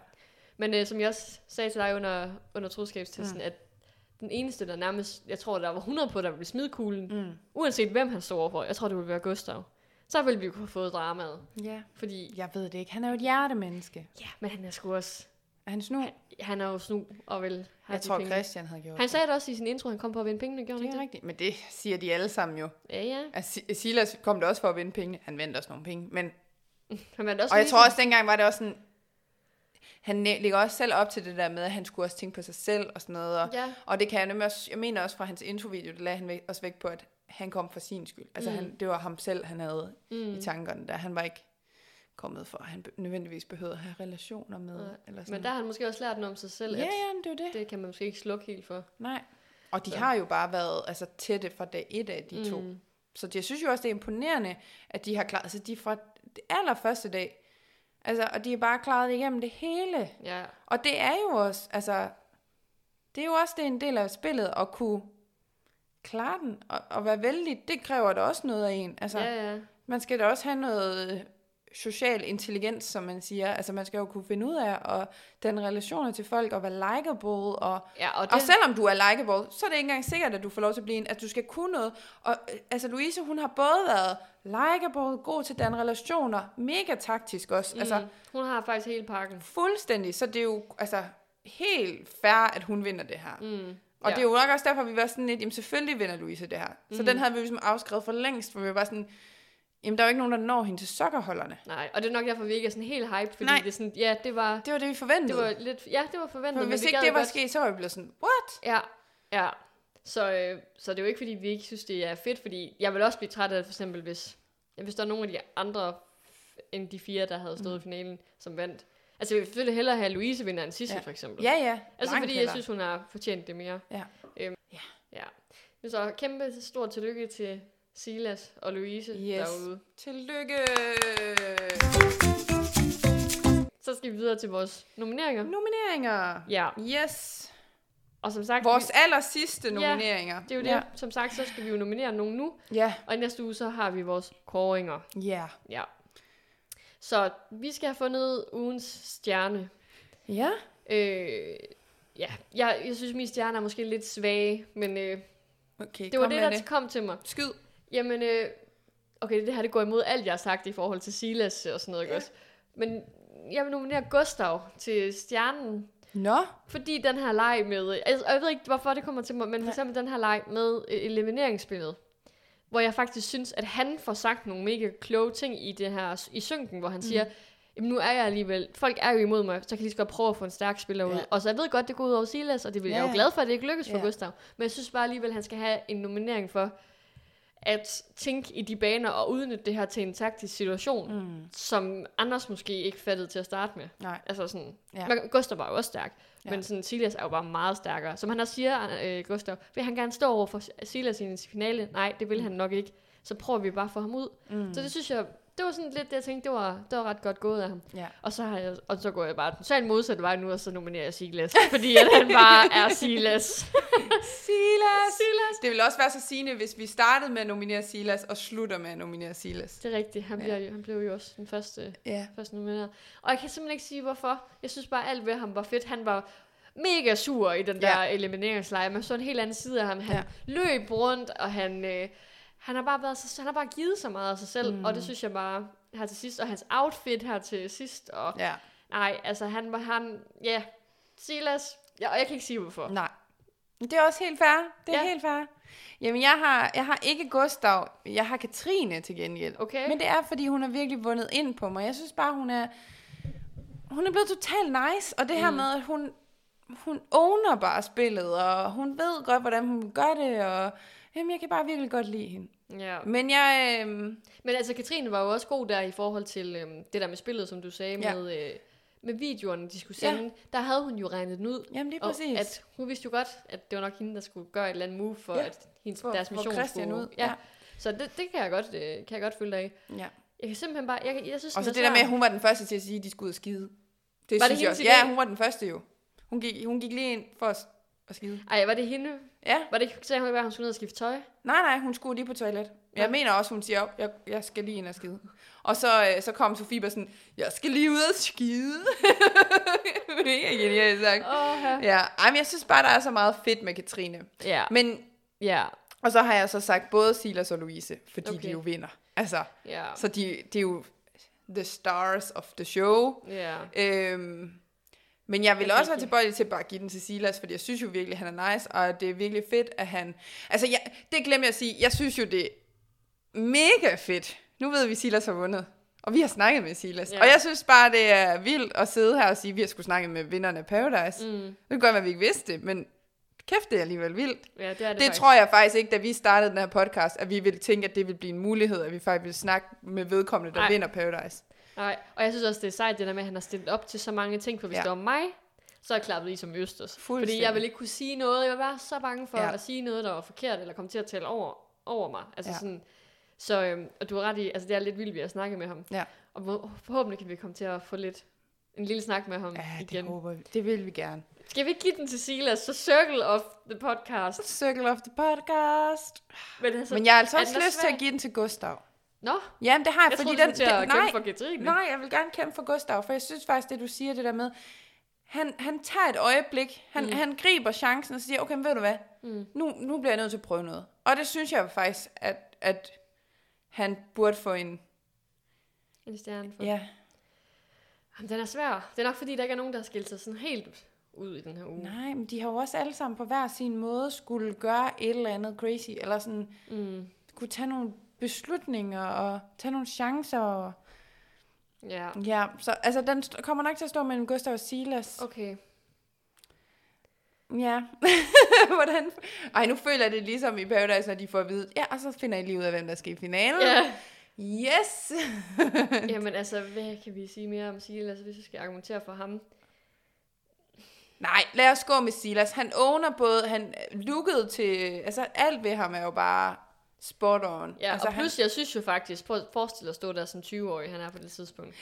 Men øh, som jeg også sagde til dig under, under troskabstesten, mm. at den eneste, der nærmest, jeg tror, der var 100 på, der ville smide kuglen, Mm. uanset hvem han stod overfor, jeg tror, det ville være Gustav. Så ville vi kunne have fået dramaet. Ja. Fordi, Jeg ved det ikke. Han er jo et hjertemenneske. ja, men han er sgu også, Er han snu? han er jo snu og vil have Jeg tror, penge. Christian havde gjort Han sagde det også i sin intro, han kom på at vinde pengene, gjorde det. han Det ikke er rigtigt. Men det siger de alle sammen jo. Ja, ja. Altså, Si- Silas kom der også for at vinde penge. Han vandt også nogle penge. Men, Han vandt også og jeg lige tror også, dengang var det også sådan... Han lægger også selv op til det der med, at han skulle også tænke på sig selv og sådan noget. Og, Ja, og det kan jeg nemlig også... Jeg mener også fra hans introvideo, det lagde han væk, også væk på, at han kom for sin skyld. Altså, Mm. han, det var ham selv, han havde mm. i tankerne der. Han var ikke kommet for, at han nødvendigvis behøvede at have relationer med. Nej, Eller sådan men der har han måske også lært noget om sig selv, Ja, at ja, det er det. det kan man måske ikke slukke helt for. Nej. Og de Så. har jo bare været altså, tætte fra dag et af, de to. Mm. Så jeg synes jo også, det er imponerende, at de har klaret, altså de fra det allerførste dag, altså, og de er bare klaret igennem det hele. Ja, Og det er jo også, altså, det er jo også det er en del af spillet, at kunne klare den, og, og være vældig, det kræver da også noget af en. Altså, ja, ja. man skal da også have noget social intelligens, som man siger. Altså, man skal jo kunne finde ud af at den relationer til folk, og være likable, og ja og det, og selvom du er likeable, så er det ikke engang sikkert, at du får lov til at blive en, at du skal kunne noget. Og øh, altså Louise, hun har både været likeable, god til den relationer, mega taktisk også. Mm. Altså hun har faktisk hele pakken. fuldstændig, så det er jo altså helt fair, at hun vinder det her. Mm. Og ja. det er jo nok også derfor, vi var sådan lidt, jamen selvfølgelig vinder Louise det her. Så Mm. den havde vi ligesom afskrevet for længst, for vi var sådan, jamen der er jo ikke nogen, der når hende til sokkerholderne. Nej, og det er nok derfor, vi ikke er sådan helt hype, fordi Nej. det er sådan, ja, det var, Det var det, vi forventede. det var lidt, ja, det var forventet. for men hvis vi ikke det var godt- sket, så var vi blevet sådan, what? Ja, ja. Så, øh, så det er jo ikke, fordi vi ikke synes, det er fedt, fordi jeg vil også blive træt af det, for eksempel, hvis, hvis der er nogle af de andre end de fire, der havde stået mm. i finalen, som vandt. Altså, jeg vil selvfølgelig hellere have Louise vinder end Sissel, Ja. for eksempel. Ja, ja. altså, langt fordi jeg hellere. synes, hun har fortjent det mere. Ja. Øhm, Ja. ja. Men så kæmpe stort tillykke til Silas og Louise Yes. derude. Tillykke! Så skal vi videre til vores nomineringer. Nomineringer. Ja, Yes. Og som sagt, Vores vi, aller sidste Ja, nomineringer. det er jo det. Ja. Som sagt, så skal vi jo nominere nogen nu, Ja. og i næste uge, så har vi vores kåringer. Ja. Ja. Så vi skal have fundet ugens stjerne. Ja. Øh, ja, jeg, jeg synes, mine stjerner er måske lidt svage, men øh, Okay, det var det, der det. kom til mig. Skyd. Jamen, øh, okay, det her det går imod alt, jeg har sagt i forhold til Silas og sådan noget, Ja. også? Men jeg vil nominere Gustav til stjernen, Nå. fordi den her leg med, altså, jeg ved ikke, hvorfor det kommer til mig, men for eksempel den her leg med øh, elimineringsspillet, hvor jeg faktisk synes, at han får sagt nogle mega kloge ting i det her, i synken, hvor han Mm. siger, Jamen, nu er jeg alligevel, folk er jo imod mig, så kan jeg lige så godt prøve at få en stærk spiller ud. Ja. Og så jeg ved godt, det går ud over Silas, og det vil Ja, jeg jo glad for, at det ikke lykkes for Ja. Gustav. Men jeg synes bare alligevel, at han skal have en nominering for at tænke i de baner og udnytte det her til en taktisk situation, Mm. som Anders måske ikke fattede til at starte med. Nej. Altså sådan, Ja. ja. Gustav var jo også stærk, Ja. men sådan, Silas er jo bare meget stærkere. Som han også siger, øh, Gustav, vil han gerne stå over for Silas i en finale? Nej, det vil han nok ikke. Så prøver vi bare at få ham ud. Mm. Så det synes jeg, det var sådan lidt det, jeg tænkte, det var, det var ret godt gået af ham. Ja. Og så, har jeg, og så går jeg bare totalt modsat vej nu, og så nominerer jeg Silas. fordi at han bare er Silas. Silas! Silas! Det ville også være så sigende, hvis vi startede med at nominere Silas, og slutter med at nominere Silas. Det er rigtigt. Han, Ja. bliver, jo- han blev jo også den første, Ja. første nomineret. Og jeg kan simpelthen ikke sige, hvorfor. Jeg synes bare, alt ved ham var fedt. Han var mega sur i den der Ja. elimineringslejr. Man så en helt anden side af ham. Han Ja. løb rundt, og han, øh, han, har bare været, så- han har bare givet så meget af sig selv. Mm. Mm. Og det synes jeg bare her til sidst. Og hans outfit her til sidst. Og Ja. nej, altså han var, han, ja, Silas. Ja, og jeg kan ikke sige, hvorfor. Nej. Det er også helt fair. Det er ja. Helt fair. Jamen, jeg har, jeg har ikke Gustav. Jeg har Katrine til gengæld. Okay. Men det er, fordi hun har virkelig vundet ind på mig. Jeg synes bare, hun er... Hun er blevet totalt nice. Og det her Mm. med, at hun, hun owner bare spillet, og hun ved godt, hvordan hun gør det, og jamen, jeg kan bare virkelig godt lide hende. Ja. Men jeg... Øhm, Men altså, Katrine var jo også god der i forhold til øhm, det der med spillet, som du sagde, Ja. ja. med, øh, med videoerne, de skulle Ja. sende. Der havde hun jo regnet den ud. jamen, det er præcis. at hun vidste jo godt, at det var nok hende, der skulle gøre et eller andet move for, Ja. ja. at hendes, For- deres for mission Christian skulle... ud. Ja. Ja. Så det, det kan jeg godt, øh, kan jeg godt følge dig af. ja. Jeg kan simpelthen bare... Jeg, jeg synes, Og så det er der med, at hun var den første til at sige, at de skulle ud og skide. Det Var det synes jeg hendes også. Ja, hun var den første jo. Hun gik, hun gik lige ind for at, at skide. Ej, var det hende? Ja. Var det ikke, sagde hun ikke, at hun skulle ned og skifte tøj? Nej, nej, hun skulle lige på toilet. Jeg Ja. mener også, hun siger, jeg, jeg skal lige ind og skide. Og så, øh, så kom Sofie bare sådan, jeg skal lige ud og skide. Mega genialt sagt. Åh, ja. Ej, men jeg synes bare, der er så meget fedt med Katrine. Ja. Men, Ja. og så har jeg så sagt både Silas og Louise, fordi. Okay. de jo vinder. Altså, Ja. så de, de er jo the stars of the show. Ja. Øhm, men jeg vil er også være tilbøjelig til bare at give den til Silas, fordi jeg synes jo virkelig, han er nice, og det er virkelig fedt, at han... Altså, jeg, det glemmer jeg at sige. Jeg synes jo, det er mega fedt. Nu ved vi, at Silas har vundet. Og vi har snakket med Silas. Ja. Og jeg synes bare, det er vildt at sidde her og sige, at vi har skulle snakke med vinderne af Paradise. Mm. Det kan godt være, at vi ikke vidste det, men kæft, det er alligevel vildt. Ja, det er det, Det, faktisk. tror jeg faktisk ikke, da vi startede den her podcast, at vi ville tænke, at det ville blive en mulighed, at vi faktisk ville snakke med vedkommende, der Nej. vinder Paradise. Nej, og jeg synes også, det er sejt, det der med, at han har stillet op til så mange ting, for hvis Ja. det var mig, så er jeg klappet i som Østers. Fordi jeg vil ikke kunne sige noget. Jeg vil være så bange for Ja. at sige noget, der var forkert, eller komme til at tale over, over mig. Altså Ja. sådan, så, øhm, og du har ret i, altså det er lidt vildt, vi har snakket med ham. Ja. Og forhåbentlig kan vi komme til at få lidt, en lille snak med ham Ja, det igen. håber vi. Det vil vi gerne. Skal vi ikke give den til Silas, så Circle of the Podcast. Circle of the podcast. Men, altså, Men jeg har altså også lyst til svær? at give den til Gustav. Nå, Jamen, det har jeg, jeg fordi troede, den... til at den nej, for Katrine. nej, jeg vil gerne kæmpe for Gustav, for jeg synes faktisk, det du siger, det der med, han, han tager et øjeblik, han. Mm. han griber chancen og siger, okay, men ved du hvad, Mm. nu, nu bliver jeg nødt til at prøve noget. Og det synes jeg faktisk, at, at han burde få en... En stjerne for. Ja, Jamen, den er svær. Det er nok, fordi der ikke er nogen, der har skilt sig sådan helt ud i den her uge. nej, men de har jo også alle sammen på hver sin måde skulle gøre et eller andet crazy, eller sådan Mm. kunne tage nogle beslutninger og tage nogle chancer. Og, Ja. ja, så altså, den st- kommer nok til at stå mellem Gustav og Silas. Okay. Ja. Hvordan? Ej, nu føler jeg det ligesom i Paradise, når de får at vide, ja, og så finder I lige ud af, hvem der skal i finalen. Ja. Yes! Jamen altså, hvad kan vi sige mere om Silas, hvis vi skal argumentere for ham? Nej, lad os gå med Silas. Han owner både, han lookede til, altså alt ved ham er jo bare spot on. Ja, altså, og plus, jeg synes jo faktisk, prøv at forestille dig at stå der som 20-årig, han er på det tidspunkt.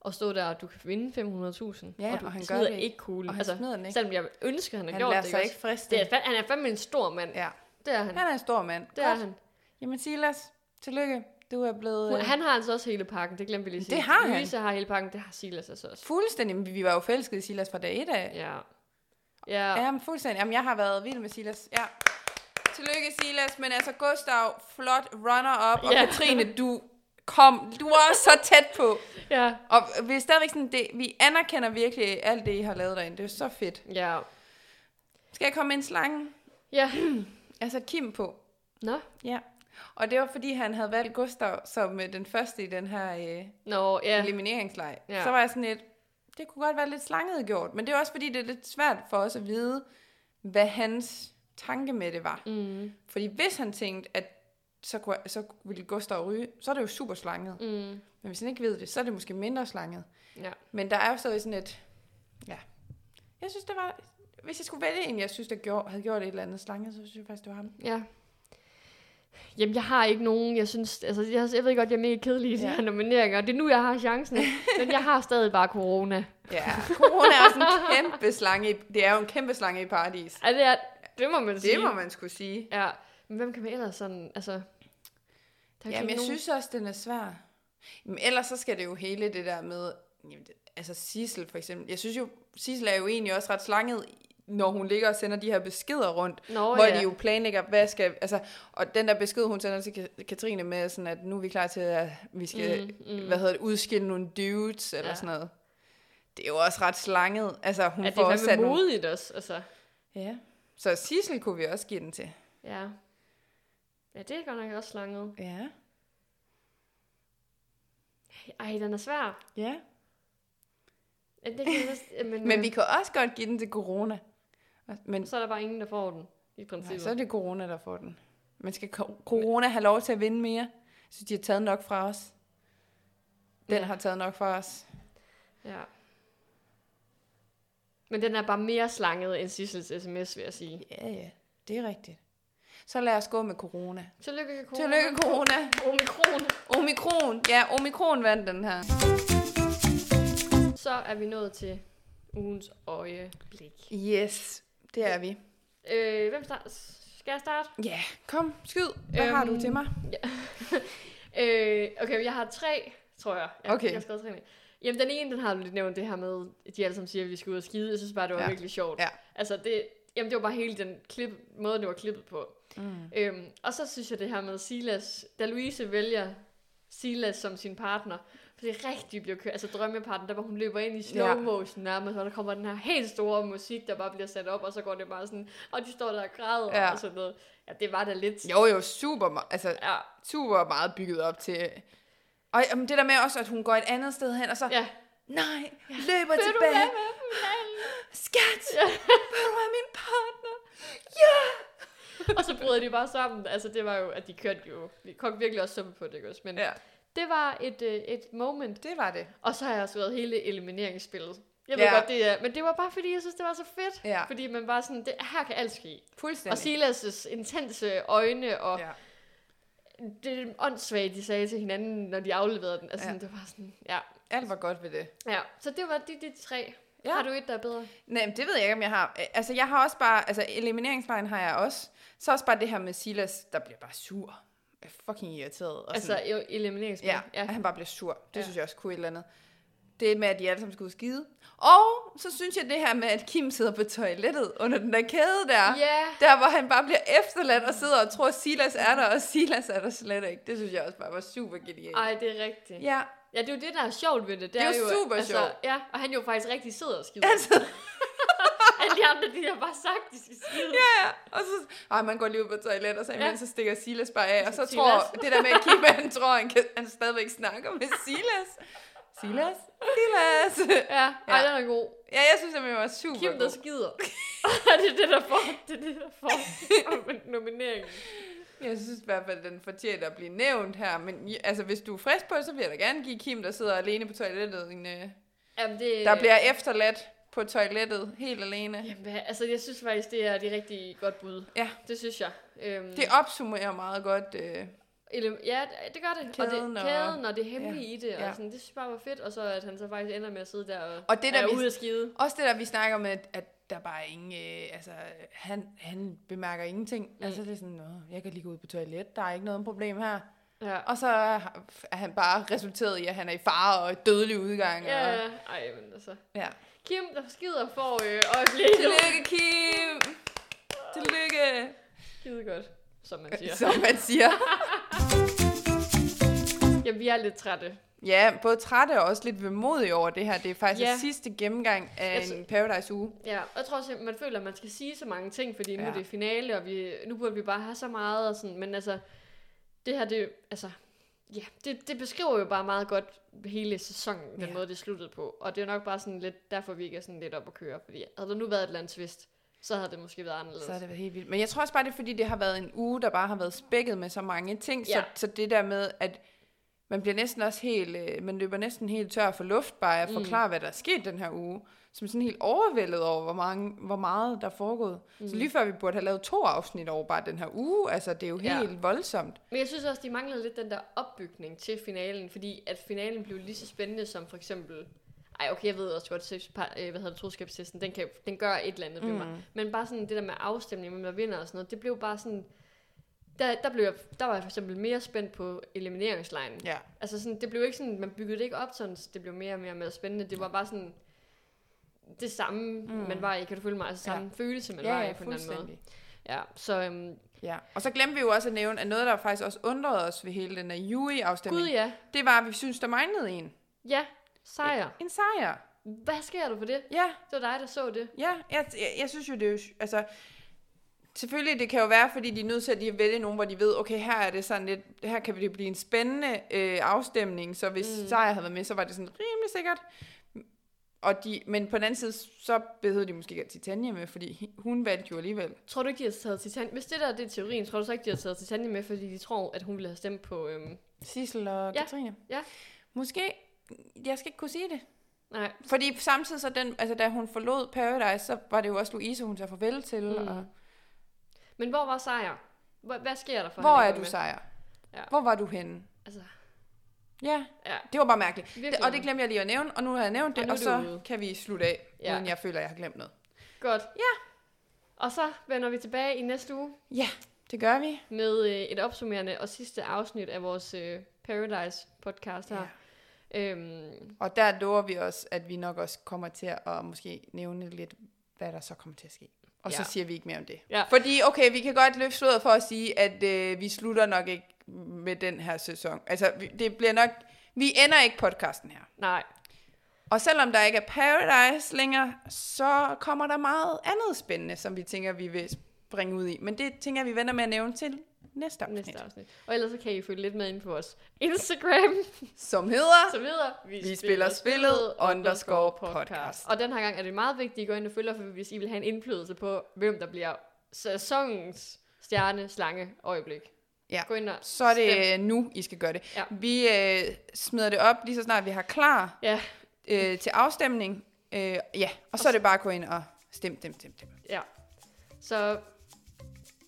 Og stå der, og du kan vinde 500.000, Ja, og du og han gør smider det ikke cool. og han altså, smider den ikke. Selvom jeg ønsker, han har han gjort lader det, sig ikke ikke også? friste. Det er, han er fandme en stor mand. Ja, Det er han. han er en stor mand. Det er Godt. han. Jamen Silas, tillykke. Du er blevet Hun, øh, han har altså også hele pakken, det glemte vi lige sige. Det har han. Louise har hele pakken, det har Silas altså også. fuldstændig, vi var jo forelskede i Silas fra dag et af. Ja. Ja. Ja, men fuldstændig. Jamen, jeg har været vild med Silas. Ja. Tillykke, Silas. Men altså, Gustav, flot runner-up. Og Ja. Katrine, du kom. Du var også så tæt på. Ja. Og vi er stadigvæk sådan, det, vi anerkender virkelig alt det, I har lavet derinde. Det er så fedt. Ja. Skal jeg komme med en slange? Ja. Jeg har sat Kim på. Nå. Ja. Og det var, fordi han havde valgt Gustav som øh, den første i den her øh, Nå, ja. elimineringsleg. Ja. Så var jeg sådan lidt, det kunne godt være lidt slanget gjort. Men det er også, fordi det er lidt svært for os at vide, hvad hans tanke med det var. Mm, Fordi hvis han tænkte, at så, kunne, så ville Gustav ryge, så er det jo super slanget. mm, Men hvis han ikke ved det, så er det måske mindre slanget. ja. Men der er jo stadig sådan et... Ja. Jeg synes, det var... Hvis jeg skulle vælge en, jeg synes, der gjorde, havde gjort et eller andet slanget, så synes jeg faktisk, det var ham. Ja. Jamen, jeg har ikke nogen, jeg synes, altså, jeg, jeg ved godt, jeg er mega kedelig i de Ja. her nomineringer, det er nu, jeg har chancen, men jeg har stadig bare corona. Ja, corona er også en kæmpe slange. i- Det er jo en kæmpe slange i paradis. Ja, det, er, det må man sige. Det må man skulle sige. Ja, men hvem kan man ellers sådan, altså... Der er Jamen, jeg nogen- synes også, den er svær. Men ellers så skal det jo hele det der med... Jamen, det- altså Sissel for eksempel. Jeg synes jo, Sissel er jo egentlig også ret slanget, når hun ligger og sender de her beskeder rundt. Nå, hvor ja. de jo planlægger, hvad skal... Altså, og den der besked, hun sender til Ka- Katrine med, sådan at nu er vi klar til, at vi skal, Mm, mm, hvad hedder det, udskille nogle dudes, eller Ja. sådan noget. Det er jo også ret slanget. Altså, hun Ja, det får er fandme nogle... modigt også, altså. Ja. Så Sissel kunne vi også give den til. Ja. Ja, det er godt nok også slanget. Ja. Ej, den er svær. Ja. Ja, det kan jeg men, Men vi kan også godt give den til corona. Men så er der bare ingen, der får den, i nej, princippet. så er det corona, der får den. Men skal co- corona have lov til at vinde mere? Så de har taget nok fra os. Den Ja. har taget nok fra os. Ja. Men den er bare mere slanget end Sissels sms, vil jeg sige. Ja, ja. Det er rigtigt. Så lad os gå med corona. Tillykke, corona. Tillykke, corona. Omikron. Omikron. Ja, omikron vandt den her. Så er vi nået til ugens øjeblik. Yes, det er vi. Øh, hvem start? Skal jeg starte? Ja, kom, skyd. Hvad øhm, har du Øhm, til mig? Øh, okay, jeg har tre, tror jeg. jeg Okay. Jeg har skrevet tre ned. Jamen, den ene, den har du lidt nævnt, det her med, at de alle sammen siger, at vi skal ud og skide. Jeg synes bare, det var ja. Virkelig sjovt. Ja. Altså, det, jamen, det var bare hele den klip, måde, det var klippet på. Mm. Øhm, og så synes jeg det her med Silas, da Louise vælger Silas som sin partner, for det er rigtig bliver kørt, altså drømmepartner, der hvor hun løber ind i slow Ja. motion nærmest, og der kommer den her helt store musik, der bare bliver sat op, og så går det bare sådan, og de står der og græder Ja. og sådan noget. Ja, det var da lidt. Jo, jo, super, altså, Ja, super meget bygget op til... Og jamen, det der med også, at hun går et andet sted hen, og så, ja. nej, løber Vil du tilbage. være med? Skat, Ja. vil du være min partner? og så bryder de bare sammen. Altså, det var jo, at de kørte jo, vi kogte virkelig også suppe på det, ikke også? Men Ja, det var et, øh, et moment. det var det. Og så har jeg skrevet hele elimineringsspillet. Jeg ved Ja. godt, det er, men det var bare fordi, jeg synes, det var så fedt. Ja. Fordi man bare sådan, det, her kan alt ske. Og Fuldstændig. Silas' intense øjne, og Ja. Det åndssvagt, de sagde til hinanden, når de afleverede den. Altså, Ja. det var sådan, ja. Alt var godt ved det. ja. Så det var de, de tre. Ja. Har du et, der er bedre? Nej, men det ved jeg ikke, om jeg har. Altså, jeg har også bare... Altså, elimineringsvejen har jeg også. Så også bare det her med Silas, der bliver bare sur. Jeg er fucking irriteret. Og Altså, sådan, jo, elimineringsspil. ja, ja, han bare bliver sur. Det ja. synes jeg også kunne et eller andet. Det med, at de alle sammen og skide. Og så synes jeg det her med, at Kim sidder på toilettet under den der kæde der. Ja. Der, hvor han bare bliver efterladt og sidder og tror, at Silas er der, og Silas er der slet ikke. Det synes jeg også bare var super genialt. Ej, det er rigtigt. Ja, Ja, det er jo det, der er sjovt ved det. Det er jo super altså, sjovt. Ja, og han jo faktisk rigtig sidder og skider. altså, Alle de andre, de har bare sagt, de skal skide. ja. Og så, ej, man går lige ud på toilettet, og så, Ja. så stikker Silas bare af. Og så Silas. tror det der med, at Kim, han tror, han, kan, han stadigvæk snakker med Silas. Silas? Silas? Ja, ej, Ja. den er god. Ja, jeg synes, at det var super Kim, der god. skider. det er det, der får, det er det, der får nomineringen. Jeg synes i hvert fald, at den fortjener at blive nævnt her. Men altså, hvis du er frisk på det, så vil jeg da gerne give Kim, der sidder alene på toilettet, en, øh, Jamen, det, der bliver efterladt på toilettet helt alene. Jamen, altså, jeg synes faktisk, det er de rigtig godt bud. Ja. Det synes jeg. Øhm, Det opsummerer meget godt. Øh, ja, det- gør det. Kæden og og- det, kæden og det hemmelige i det. Ja. Og sådan, det synes jeg bare var fedt. Og så at han så faktisk ender med at sidde der og, Og det der, er vi- ude at skide. også det der, vi snakker med, at der bare ingen, øh, altså, han, han bemærker ingenting. Mm. Altså, det er sådan, Nå, jeg kan lige gå ud på toilet, der er ikke noget problem her. Ja. Og så er han bare resulteret i, at han er i fare og dødelig udgang. Ja, Og, ja. Ej, men altså. ja. Kim, der skider, får øh, øjeblikket. Tillykke, Kim! Tillykke! Skide godt, som man siger. Som man siger. Jamen, vi er lidt trætte. Ja, både trætte og også lidt vemodige over det her. Det er faktisk Ja. ja. sidste gennemgang af Jeg en Paradise-uge. Ja, og jeg tror også, man føler, at man skal sige så mange ting, fordi nu Ja. er det finale, og vi, nu burde vi bare have så meget, og sådan, men altså, det her, det, altså, ja, det, det beskriver jo bare meget godt hele sæsonen, den Ja. måde, det sluttede på. Og det er nok bare sådan lidt, derfor vi ikke er sådan lidt op at køre. Fordi havde der nu været et eller andet twist, så havde det måske været anderledes. Så har det været helt vildt. Men jeg tror også bare, det er fordi, det har været en uge, der bare har været spækket med så mange ting. Ja. Så, så det der med, at man bliver næsten også helt, øh, man løber næsten helt tør for luft bare at Mm. forklare, hvad der er sket den her uge. Som sådan helt overvældet over, hvor, mange, hvor meget der er foregået. Mm. Så lige før vi burde have lavet to afsnit over bare den her uge. Altså, det er jo Ja. helt voldsomt. Men jeg synes også, de manglede lidt den der opbygning til finalen, fordi at finalen blev lige så spændende som for eksempel... Ej, okay, jeg ved også godt, at øh, hvad hedder det, troskabstesten, den, kan, den gør et eller andet ved mig. Men bare sådan det der med afstemning, hvem der vinder og sådan noget, det blev bare sådan... Der, der, blev jeg, der var jeg for eksempel mere spændt på elimineringslejen. Ja. Altså sådan, det blev ikke sådan, man byggede det ikke op sådan, så det blev mere og mere, mere spændende. Det var bare sådan det samme, mm. man var i, kan du følge mig? Altså samme Ja. følelse, man Ja, var i på en eller anden måde. Ja, så øhm, Ja. Og så glemte vi jo også at nævne, at noget, der faktisk også undrede os ved hele den her Yui-afstemning, gud ja, det var, at vi synes, der manglede en. ja, sejr. En sejr. Hvad sker der for det? Ja, Det var dig, der så det. Ja, jeg, jeg, jeg synes jo, det er jo, altså, selvfølgelig, det kan jo være, fordi de er nødt til at lige vælge nogen, hvor de ved, okay, her er det sådan lidt, her kan det blive en spændende øh, afstemning, så hvis mm. Sejr havde været med, så var det sådan rimelig sikkert. Og de, men på den anden side, så behøvede de måske ikke Titania med, fordi hun valgte jo alligevel. Tror du ikke, de har taget Titania? Hvis det der det er teorien, tror du så ikke, de har taget Titania med, fordi de tror, at hun ville have stemt på... Øhm... Sissel og Ja, Katrine. ja. Måske, jeg skal ikke kunne sige det. Nej. Fordi samtidig, så den, altså, da hun forlod Paradise, så var det jo også Louise, hun sagde farvel til. Mm. Og, Men hvor var sejr? Hvad sker der for hvor er du, med? Sejr? Ja. Hvor var du henne? Altså, Ja, ja. det var bare mærkeligt. Virkelig. Og det glemte jeg lige at nævne, og nu har jeg nævnt Og det, og, er så ude. kan vi slutte af, ja. uden jeg føler, at jeg har glemt noget. Godt. Ja. Og så vender vi tilbage i næste uge Ja, det gør vi. med øh, et opsummerende og sidste afsnit af vores øh, Paradise podcast her. Ja. Øhm, Og der lover vi os, at vi nok også kommer til at måske nævne lidt, hvad der så kommer til at ske. Og ja. Så siger vi ikke mere om det. Ja. Fordi, okay, vi kan godt løfte sløret for at sige, at øh, vi slutter nok ikke med den her sæson. Altså, vi, det bliver nok... Vi ender ikke podcasten her. nej, Og selvom der ikke er Paradise længere, så kommer der meget andet spændende, som vi tænker, vi vil springe ud i. Men det tænker vi vender med at nævne til næste afsnit. næste afsnit. Og ellers så kan I følge lidt med ind på vores Instagram, Som hedder... som hedder Vi, Vi spiller spillet underscore podcast. Og den her gang er det meget vigtigt, at I går ind og følger, for hvis I vil have en indflydelse på, hvem der bliver sæsonens stjerne, slange, øjeblik. Ja. Gå ind og Så er stem. det nu, I skal gøre det. Ja. Vi øh, smider det op lige så snart vi har klar Ja, øh, til afstemning. Øh, ja, og så er det bare at gå ind og stem, stem, stem, stem. ja. Så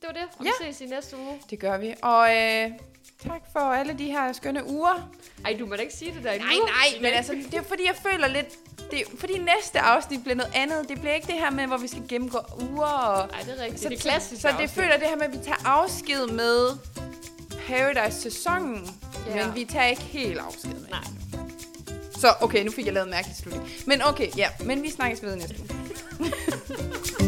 det var det. Og Ja. vi ses i næste uge. Det gør vi. Og øh, tak for alle de her skønne uger. Ej, du må da ikke sige det der endnu. Nej, nej, men altså, det er fordi, jeg føler lidt... Det er, fordi næste afsnit bliver noget andet. Det bliver ikke det her med, hvor vi skal gennemgå uger og... Nej, det er rigtigt. Så, det er klassisk. så, så det føler det her med, at vi tager afsked med Paradise-sæsonen. Ja. Men vi tager ikke helt afsked med. Nej. Så okay, nu fik jeg lavet en mærkelig slutning. Men okay, ja. Men vi snakkes ved næste uge.